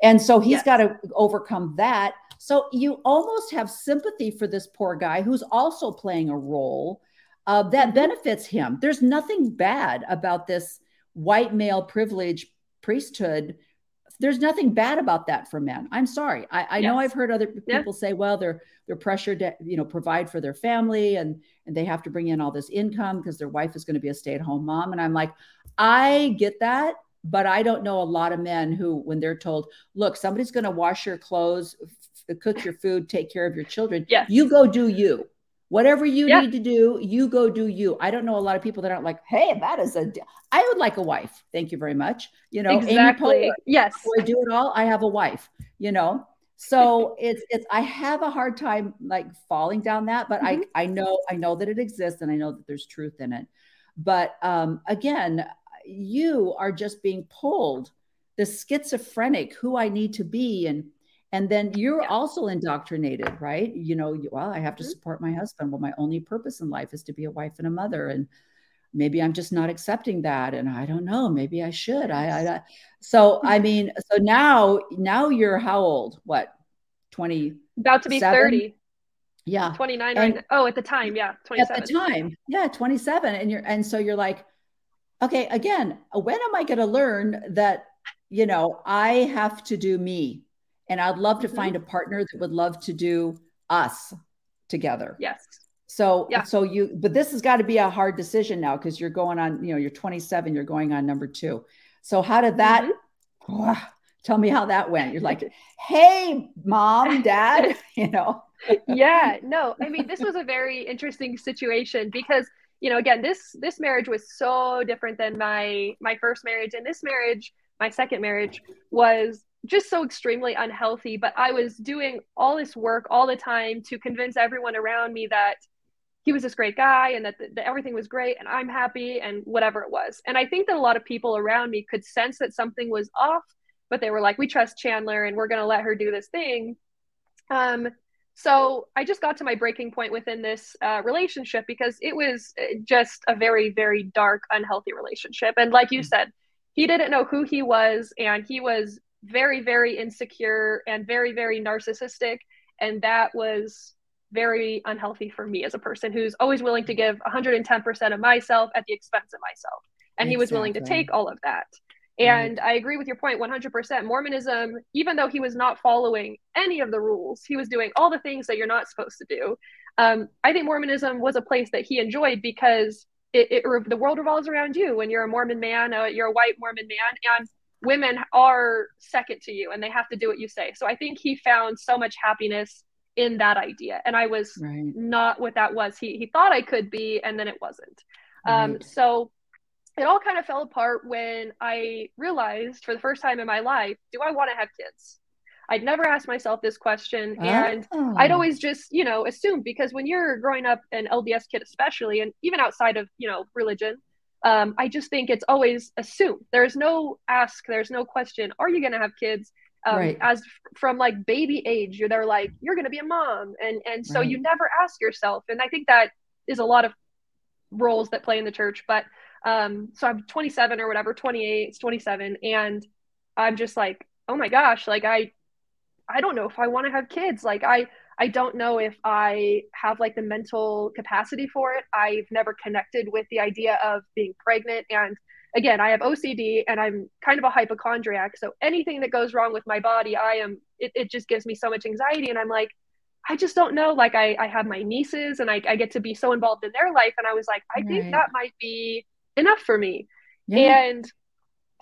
And so he's yes. got to overcome that. So you almost have sympathy for this poor guy who's also playing a role uh, that mm-hmm. benefits him. There's nothing bad about this white male privilege priesthood there's nothing bad about that for men. I'm sorry. I, I yes. know I've heard other people yeah. say, well, they're they're pressured to, you know, provide for their family and and they have to bring in all this income because their wife is going to be a stay-at-home mom. And I'm like, I get that, but I don't know a lot of men who, when they're told, look, somebody's going to wash your clothes, f- cook your food, take care of your children. Yes. You go do you. Whatever you yeah. need to do, you go do you. I don't know a lot of people that aren't like, hey, that is a. I would like a wife. Thank you very much. You know, exactly. yes. I do it all. I have a wife. You know, so it's it's. I have a hard time like falling down that, but mm-hmm. I I know I know that it exists and I know that there's truth in it. But um, again, you are just being pulled the schizophrenic who I need to be and and then you're yeah. also indoctrinated right? You know well i have to mm-hmm. support my husband. Well my only purpose in life is to be a wife and a mother and maybe i'm just not accepting that and i don't know maybe i should i, I so i mean so now now you're how old? What 20 about to be 30 yeah. 29 and, right oh at the time yeah 27 at the time. Yeah 27 and you're and so you're like okay again when am i going to learn that you know i have to do me and I'd love to mm-hmm. find a partner that would love to do us together. Yes. So, yeah. so you, but this has got to be a hard decision now because you're going on, you know, you're 27, you're going on number two. So, how did that, mm-hmm. oh, tell me how that went? You're like, hey, mom, dad, you know? yeah, no, I mean, this was a very interesting situation because, you know, again, this, this marriage was so different than my, my first marriage. And this marriage, my second marriage was just so extremely unhealthy. But I was doing all this work all the time to convince everyone around me that he was this great guy and that, the, that everything was great and I'm happy and whatever it was. And I think that a lot of people around me could sense that something was off, but they were like, we trust Chandler and we're going to let her do this thing. Um, so I just got to my breaking point within this uh, relationship because it was uh, just a very, very dark, unhealthy relationship. And like you mm. said, he didn't know who he was and he was very, very insecure and very, very narcissistic. And that was very unhealthy for me as a person who's always willing to give 110% of myself at the expense of myself. And exactly. he was willing to take all of that. And right. I agree with your point 100%. Mormonism, even though he was not following any of the rules, he was doing all the things that you're not supposed to do. Um, I think Mormonism was a place that he enjoyed because it, it, the world revolves around you. When you're a Mormon man, uh, you're a white Mormon man, and women are second to you and they have to do what you say. So I think he found so much happiness in that idea. And I was right. not what that was. He he thought I could be and then it wasn't. Um, right. Um so it all kind of fell apart when I realized for the first time in my life, do I want to have kids? I'd never asked myself this question. And oh. I'd always just, you know, assume because when you're growing up an LDS kid, especially, and even outside of, you know, religion, um, I just think it's always assume. There's no ask, there's no question. Are you going to have kids? Um, right. As from like baby age, you're they're like you're going to be a mom, and and so right. you never ask yourself. And I think that is a lot of roles that play in the church. But um, so I'm 27 or whatever, 28, it's 27, and I'm just like, oh my gosh, like I, I don't know if I want to have kids. Like I, I don't know if I have like the mental capacity for it. I've never connected with the idea of being pregnant. And again, I have OCD and I'm kind of a hypochondriac. So anything that goes wrong with my body, I am, it, it just gives me so much anxiety. And I'm like, I just don't know. Like I, I have my nieces and I, I get to be so involved in their life. And I was like, I right. think that might be enough for me. Yeah. And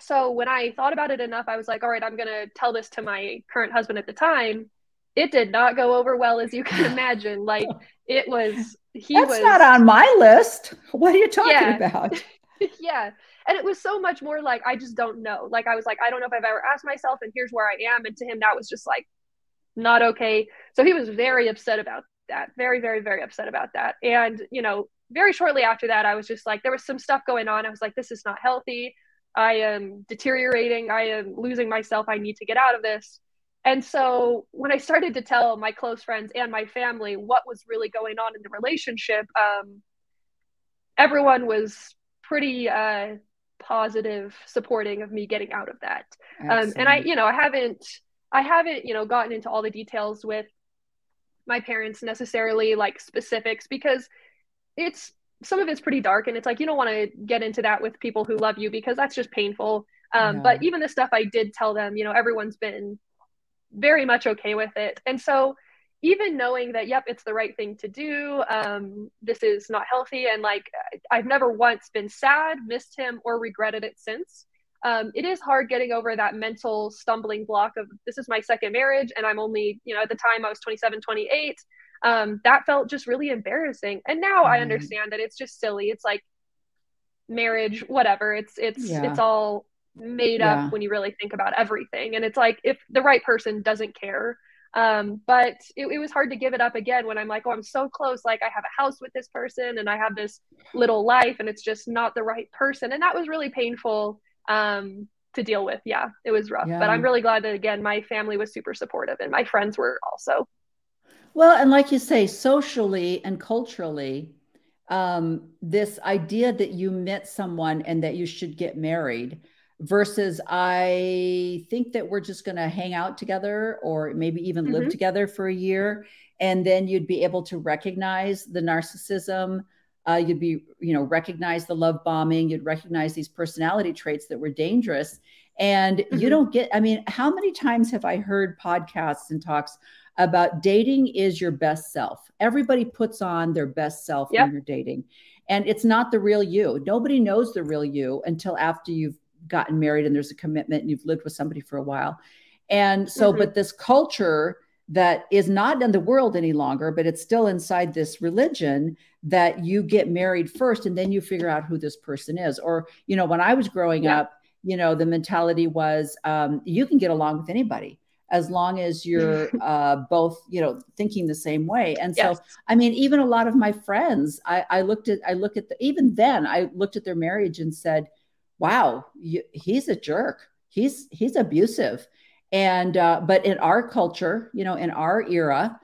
so when I thought about it enough, I was like, all right, I'm going to tell this to my current husband at the time. It did not go over well, as you can imagine. Like it was, he That's was not on my list. What are you talking yeah. about? yeah. And it was so much more like, I just don't know. Like I was like, I don't know if I've ever asked myself, and here's where I am. And to him, that was just like, not okay. So he was very upset about that. Very, very, very upset about that. And, you know, very shortly after that, I was just like, there was some stuff going on. I was like, this is not healthy. I am deteriorating. I am losing myself. I need to get out of this. And so when I started to tell my close friends and my family what was really going on in the relationship, um, everyone was pretty uh, positive, supporting of me getting out of that. Um, and I, you know, I haven't, I haven't, you know, gotten into all the details with my parents necessarily, like specifics, because it's some of it's pretty dark and it's like you don't want to get into that with people who love you because that's just painful um, yeah. but even the stuff i did tell them you know everyone's been very much okay with it and so even knowing that yep it's the right thing to do um, this is not healthy and like i've never once been sad missed him or regretted it since um, it is hard getting over that mental stumbling block of this is my second marriage and i'm only you know at the time i was 27 28 um, that felt just really embarrassing. And now mm-hmm. I understand that it's just silly. It's like marriage, whatever. It's it's yeah. it's all made yeah. up when you really think about everything. And it's like if the right person doesn't care. Um, but it, it was hard to give it up again when I'm like, oh, I'm so close. Like I have a house with this person and I have this little life and it's just not the right person. And that was really painful um, to deal with. Yeah, it was rough. Yeah. But I'm really glad that again, my family was super supportive and my friends were also. Well, and like you say, socially and culturally, um, this idea that you met someone and that you should get married versus I think that we're just going to hang out together or maybe even mm-hmm. live together for a year. And then you'd be able to recognize the narcissism. Uh, you'd be, you know, recognize the love bombing. You'd recognize these personality traits that were dangerous. And mm-hmm. you don't get, I mean, how many times have I heard podcasts and talks about dating is your best self. Everybody puts on their best self yep. when you're dating. And it's not the real you. Nobody knows the real you until after you've gotten married and there's a commitment and you've lived with somebody for a while. And so, mm-hmm. but this culture that is not in the world any longer, but it's still inside this religion that you get married first and then you figure out who this person is. Or, you know, when I was growing yeah. up, you know, the mentality was um, you can get along with anybody as long as you're uh, both you know thinking the same way and yes. so i mean even a lot of my friends i, I looked at i look at the, even then i looked at their marriage and said wow you, he's a jerk he's he's abusive and uh, but in our culture you know in our era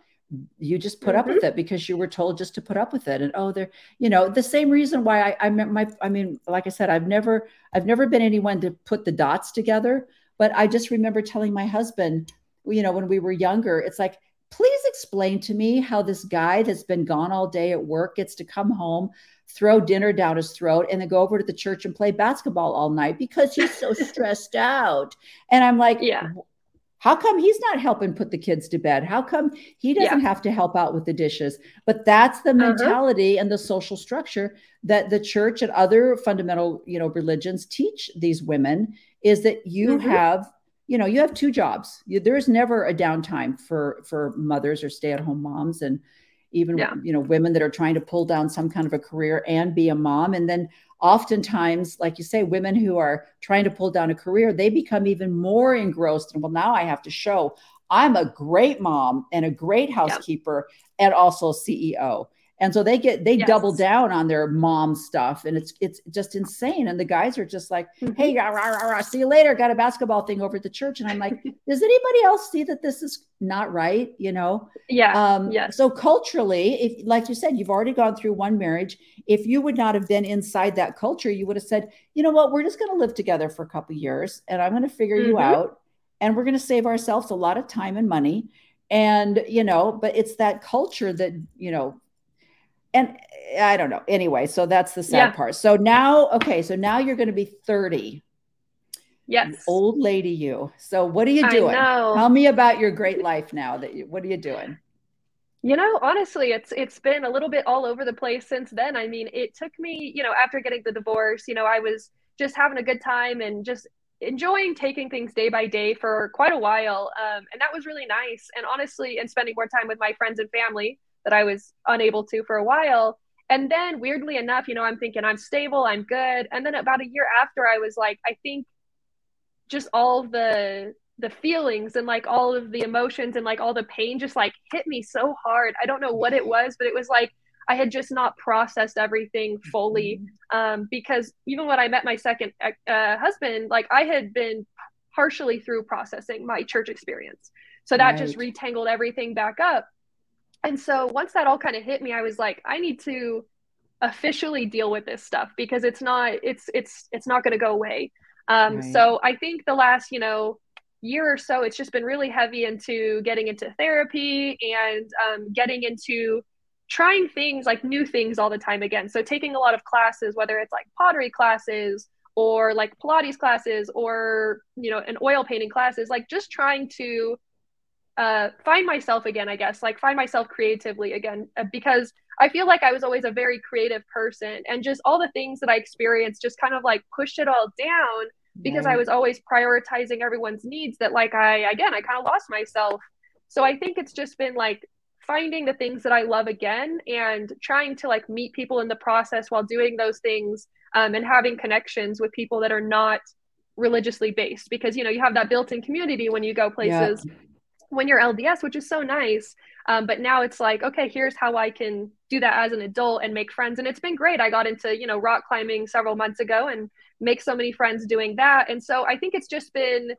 you just put mm-hmm. up with mm-hmm. it because you were told just to put up with it and oh they're you know the same reason why i i my i mean like i said i've never i've never been anyone to put the dots together but I just remember telling my husband, you know, when we were younger, it's like, please explain to me how this guy that's been gone all day at work gets to come home, throw dinner down his throat, and then go over to the church and play basketball all night because he's so stressed out. And I'm like, yeah. How come he's not helping put the kids to bed? How come he doesn't yeah. have to help out with the dishes? But that's the uh-huh. mentality uh-huh. and the social structure that the church and other fundamental, you know, religions teach these women is that you mm-hmm. have you know you have two jobs you, there's never a downtime for for mothers or stay-at-home moms and even yeah. you know women that are trying to pull down some kind of a career and be a mom and then oftentimes like you say women who are trying to pull down a career they become even more engrossed and well now i have to show i'm a great mom and a great housekeeper yeah. and also ceo and so they get they yes. double down on their mom stuff and it's it's just insane. And the guys are just like mm-hmm. hey rah, rah, rah, see you later got a basketball thing over at the church. And i'm like does anybody else see that this is not right? You know? Yeah um yeah so culturally if like you said you've already gone through one marriage. If you would not have been inside that culture you would have said you know what? We're just going to live together for a couple years and i'm going to figure mm-hmm. you out and we're going to save ourselves a lot of time and money. And you know but it's that culture that you know and i don't know. Anyway so that's the sad yeah. part. So now okay so now you're going to be 30 yes. Old lady you. So what are you doing? tell me about your great life now that you what are you doing? You know, honestly, it's it's been a little bit all over the place since then. I mean, it took me, you know, after getting the divorce, you know, I was just having a good time and just enjoying taking things day by day for quite a while. Um, and that was really nice. And honestly, and spending more time with my friends and family that I was unable to for a while. And then weirdly enough, you know, I'm thinking I'm stable, I'm good. And then about a year after, I was like, I think just all the the feelings and like all of the emotions and like all the pain just like hit me so hard. I don't know what it was, but it was like I had just not processed everything fully. Mm-hmm. Um, because even when I met my second uh, husband, like I had been partially through processing my church experience. So that right. just retangled everything back up. And so once that all kind of hit me, I was like, I need to officially deal with this stuff because it's not it's it's it's not going to go away. Um, right. So I think the last you know year or so, it's just been really heavy into getting into therapy and um, getting into trying things like new things all the time again. So taking a lot of classes, whether it's like pottery classes or like Pilates classes or, you know, an oil painting classes, like just trying to uh, find myself again, I guess, like find myself creatively again, uh, because I feel like I was always a very creative person and just all the things that I experienced just kind of like pushed it all down because right. I was always prioritizing everyone's needs that like I again I kind of lost myself. So I think it's just been like finding the things that I love again and trying to like meet people in the process while doing those things um, and having connections with people that are not religiously based because you know you have that built-in community when you go places yeah. When you're LDS which is so nice um, but now it's like okay here's how I can do that as an adult and make friends and it's been great I got into you know rock climbing several months ago and make so many friends doing that. And so I think it's just been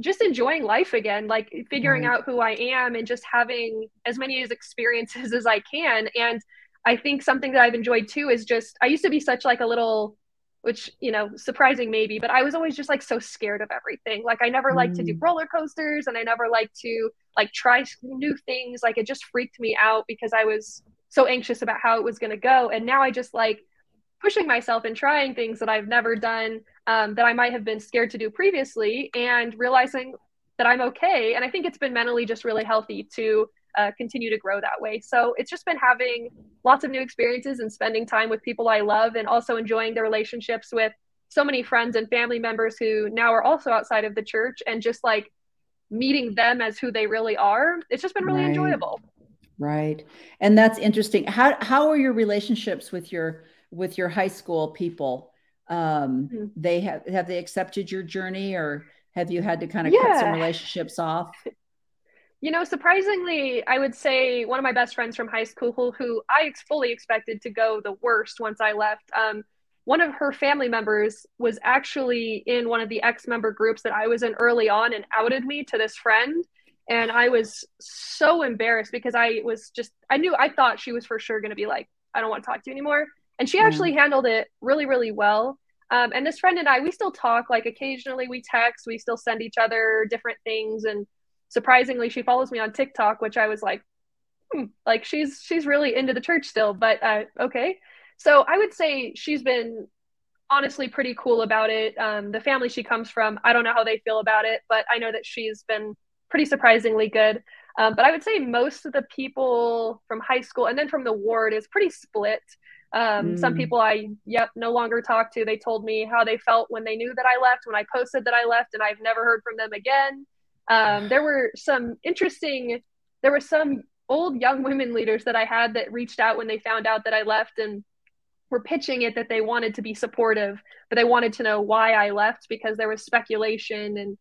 just enjoying life again, like figuring right. out who I am and just having as many experiences as I can. And I think something that I've enjoyed too is just I used to be such like a little which you know surprising maybe but i was always just like so scared of everything like i never mm. liked to do mm. roller coasters and i never liked to like try new things like it just freaked me out because i was so anxious about how it was going to go and now i just like pushing myself and trying things that I've never done um, that I might have been scared to do previously and realizing that I'm okay. And I think it's been mentally just really healthy to uh, continue to grow that way. So it's just been having lots of new experiences and spending time with people I love and also enjoying the relationships with so many friends and family members who now are also outside of the church and just like meeting them as who they really are. It's just been really right. enjoyable. Right. And that's interesting. How how are your relationships with your with your high school people um mm-hmm. they have have they accepted your journey or have you had to kind of yeah. cut some relationships off you know surprisingly i would say one of my best friends from high school who, who i fully expected to go the worst once i left um one of her family members was actually in one of the ex member groups that I was in early on and outed me to this friend. And I was so embarrassed because I was just, I knew, I thought she was for sure going to be like, I don't want to talk to you anymore. And she actually handled it really really well. Um, and this friend and i we still talk like occasionally we text we still send each other different things and surprisingly she follows me on tiktok which i was like hmm, like she's she's really into the church still but uh, okay so i would say she's been honestly pretty cool about it um, the family she comes from i don't know how they feel about it but i know that she's been pretty surprisingly good um, but i would say most of the people from high school and then from the ward is pretty split um, mm. Some people I, yep, no longer talk to. They told me how they felt when they knew that I left, when I posted that I left, and I've never heard from them again. Um, there were some interesting, there were some old young women leaders that I had that reached out when they found out that I left and were pitching it that they wanted to be supportive, but they wanted to know why I left because there was speculation and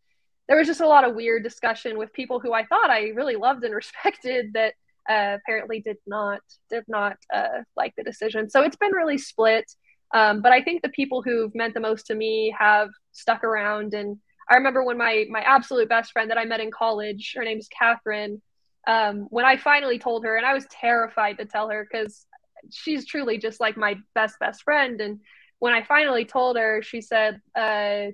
there was just a lot of weird discussion with people who I thought I really loved and respected that uh, apparently did not did not uh, like the decision. So it's been really split. Um, but I think the people who've meant the most to me have stuck around. And I remember when my my absolute best friend that I met in college, her name's Catherine. Um, when I finally told her, and I was terrified to tell her because she's truly just like my best best friend. And when I finally told her, she said, uh,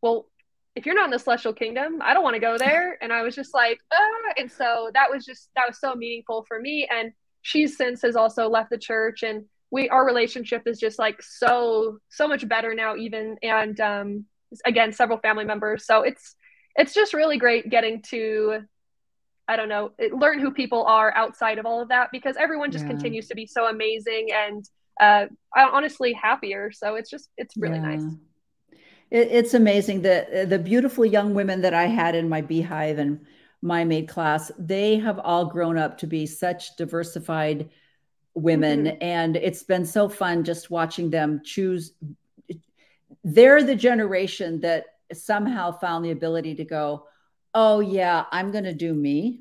"Well, if you're not in the celestial kingdom, I don't want to go there. And I was just like, ah. and so that was just that was so meaningful for me. And she's since has also left the church and we our relationship is just like so so much better now even and um again several family members so it's it's just really great getting to i don't know learn who people are outside of all of that because everyone just yeah. continues to be so amazing and uh honestly happier so it's just it's really yeah. nice it, it's amazing the the beautiful young women that i had in my beehive and Mia Maid class they have all grown up to be such diversified women mm-hmm. and it's been so fun just watching them choose they're the generation that somehow found the ability to go oh yeah i'm going to do me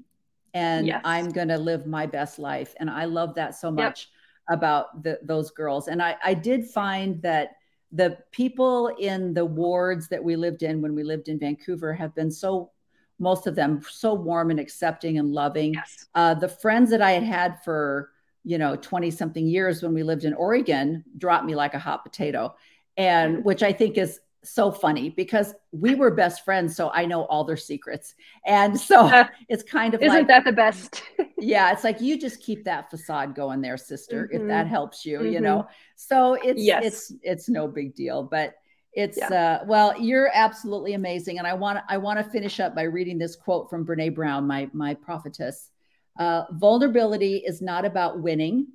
and yes. i'm going to live my best life and i love that so much yep. about the, those girls and I, I did find that the people in the wards that we lived in when we lived in vancouver have been so most of them so warm and accepting and loving yes. uh, the friends that i had had for you know 20 something years when we lived in Oregon dropped me like a hot potato and which I think is so funny because we were best friends so I know all their secrets and so uh, it's kind of isn't like, that the best yeah it's like you just keep that facade going there sister mm-hmm. if that helps you mm-hmm. you know so it's yes. it's it's no big deal but it's yeah. uh well you're absolutely amazing and I want I want to finish up by reading this quote from Brene Brown my my prophetess uh, vulnerability is not about winning,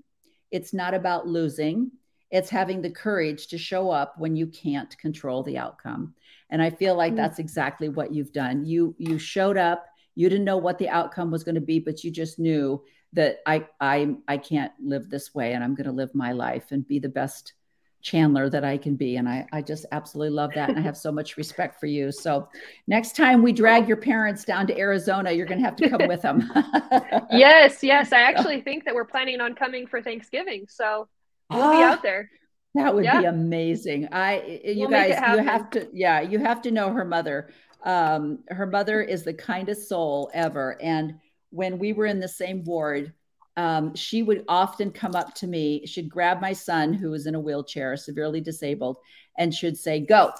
it's not about losing. It's having the courage to show up when you can't control the outcome. And I feel like mm-hmm. that's exactly what you've done. You you showed up. You didn't know what the outcome was going to be, but you just knew that I I I can't live this way, and I'm going to live my life and be the best Chandler that I can be. And I, I just absolutely love that. And I have so much respect for you. So next time we drag your parents down to Arizona, you're going to have to come with them. yes, yes. I actually think that we're planning on coming for Thanksgiving. So we'll be ah, out there. That would yeah. be amazing. I, you we'll guys, you have to, yeah, you have to know her mother. Um, her mother is the kindest soul ever. And when we were in the same ward, um, she would often come up to me. She'd grab my son, who was in a wheelchair, severely disabled, and should say, Go,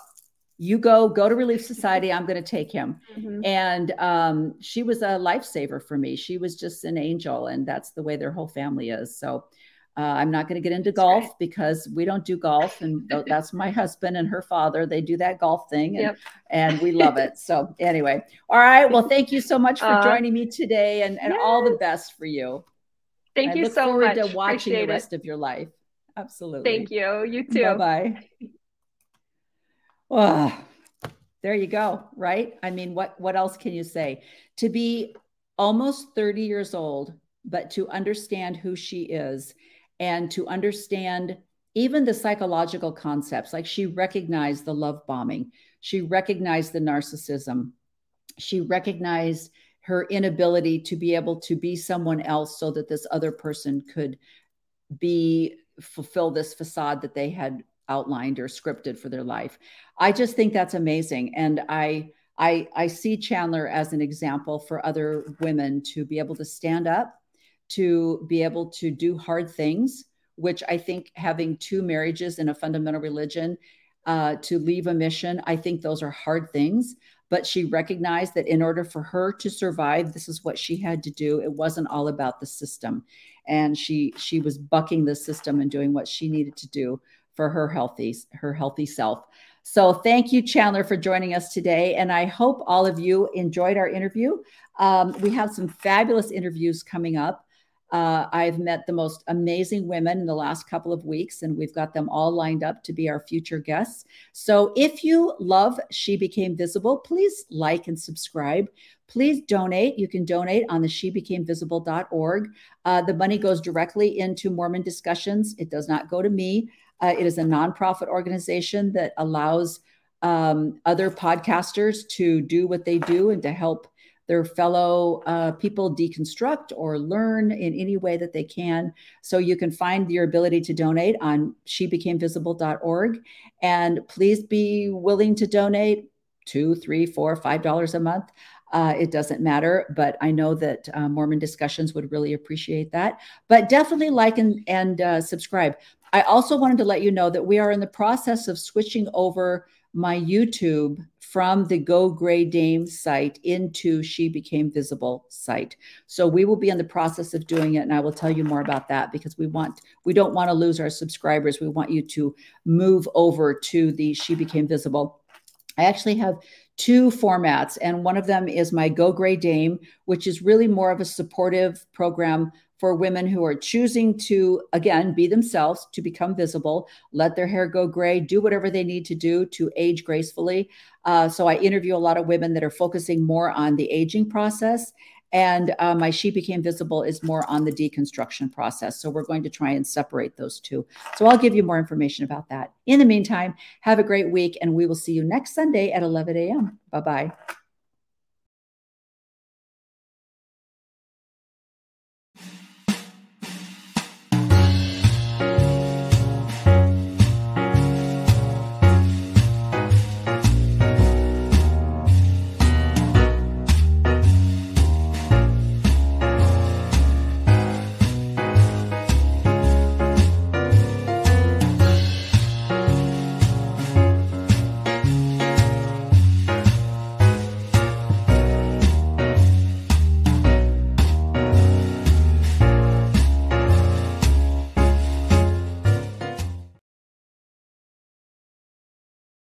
you go, go to Relief Society. I'm going to take him. Mm-hmm. And um, she was a lifesaver for me. She was just an angel. And that's the way their whole family is. So uh, I'm not going to get into golf because we don't do golf. And that's my husband and her father. They do that golf thing and, yep. and we love it. So, anyway, all right. Well, thank you so much for uh, joining me today and, and yes. all the best for you. Thank you so much. to watching Appreciate the rest it. of your life. Absolutely. Thank you. You too. Bye bye. oh, there you go. Right. I mean, what what else can you say? To be almost 30 years old, but to understand who she is and to understand even the psychological concepts. Like she recognized the love bombing, she recognized the narcissism, she recognized her inability to be able to be someone else so that this other person could be fulfill this facade that they had outlined or scripted for their life. I just think that's amazing and I I I see Chandler as an example for other women to be able to stand up, to be able to do hard things, which I think having two marriages in a fundamental religion uh, to leave a mission, I think those are hard things. But she recognized that in order for her to survive this is what she had to do. It wasn't all about the system. And she she was bucking the system and doing what she needed to do for her healthy her healthy self. So thank you chandler for joining us today. And i hope all of you enjoyed our interview. Um, we have some fabulous interviews coming up uh, I've met the most amazing women in the last couple of weeks, and we've got them all lined up to be our future guests. So if you love She Became Visible, please like and subscribe. Please donate. You can donate on the shebecamevisible.org. Uh, the money goes directly into Mormon discussions, it does not go to me. Uh, it is a nonprofit organization that allows um, other podcasters to do what they do and to help their fellow uh, people deconstruct or learn in any way that they can. So you can find your ability to donate on shebecamevisible.org. And please be willing to donate two, three, four, five dollars a month. Uh, it doesn't matter, but I know that uh, Mormon discussions would really appreciate that. But definitely like and, and uh, subscribe. I also wanted to let you know that we are in the process of switching over my YouTube from the Go Gray Dame site into She Became Visible site. So we will be in the process of doing it, and I will tell you more about that because we want we don't want to lose our subscribers. We want you to move over to the She Became Visible. I actually have two formats, and one of them is my Go Gray Dame, which is really more of a supportive program for women who are choosing to, again, be themselves, to become visible, let their hair go gray, do whatever they need to do to age gracefully. Uh, so I interview a lot of women that are focusing more on the aging process. And uh, my She Became Visible is more on the deconstruction process. So we're going to try and separate those two. So I'll give you more information about that. In the meantime, have a great week, and we will see you next Sunday at 11 a.m. Bye bye.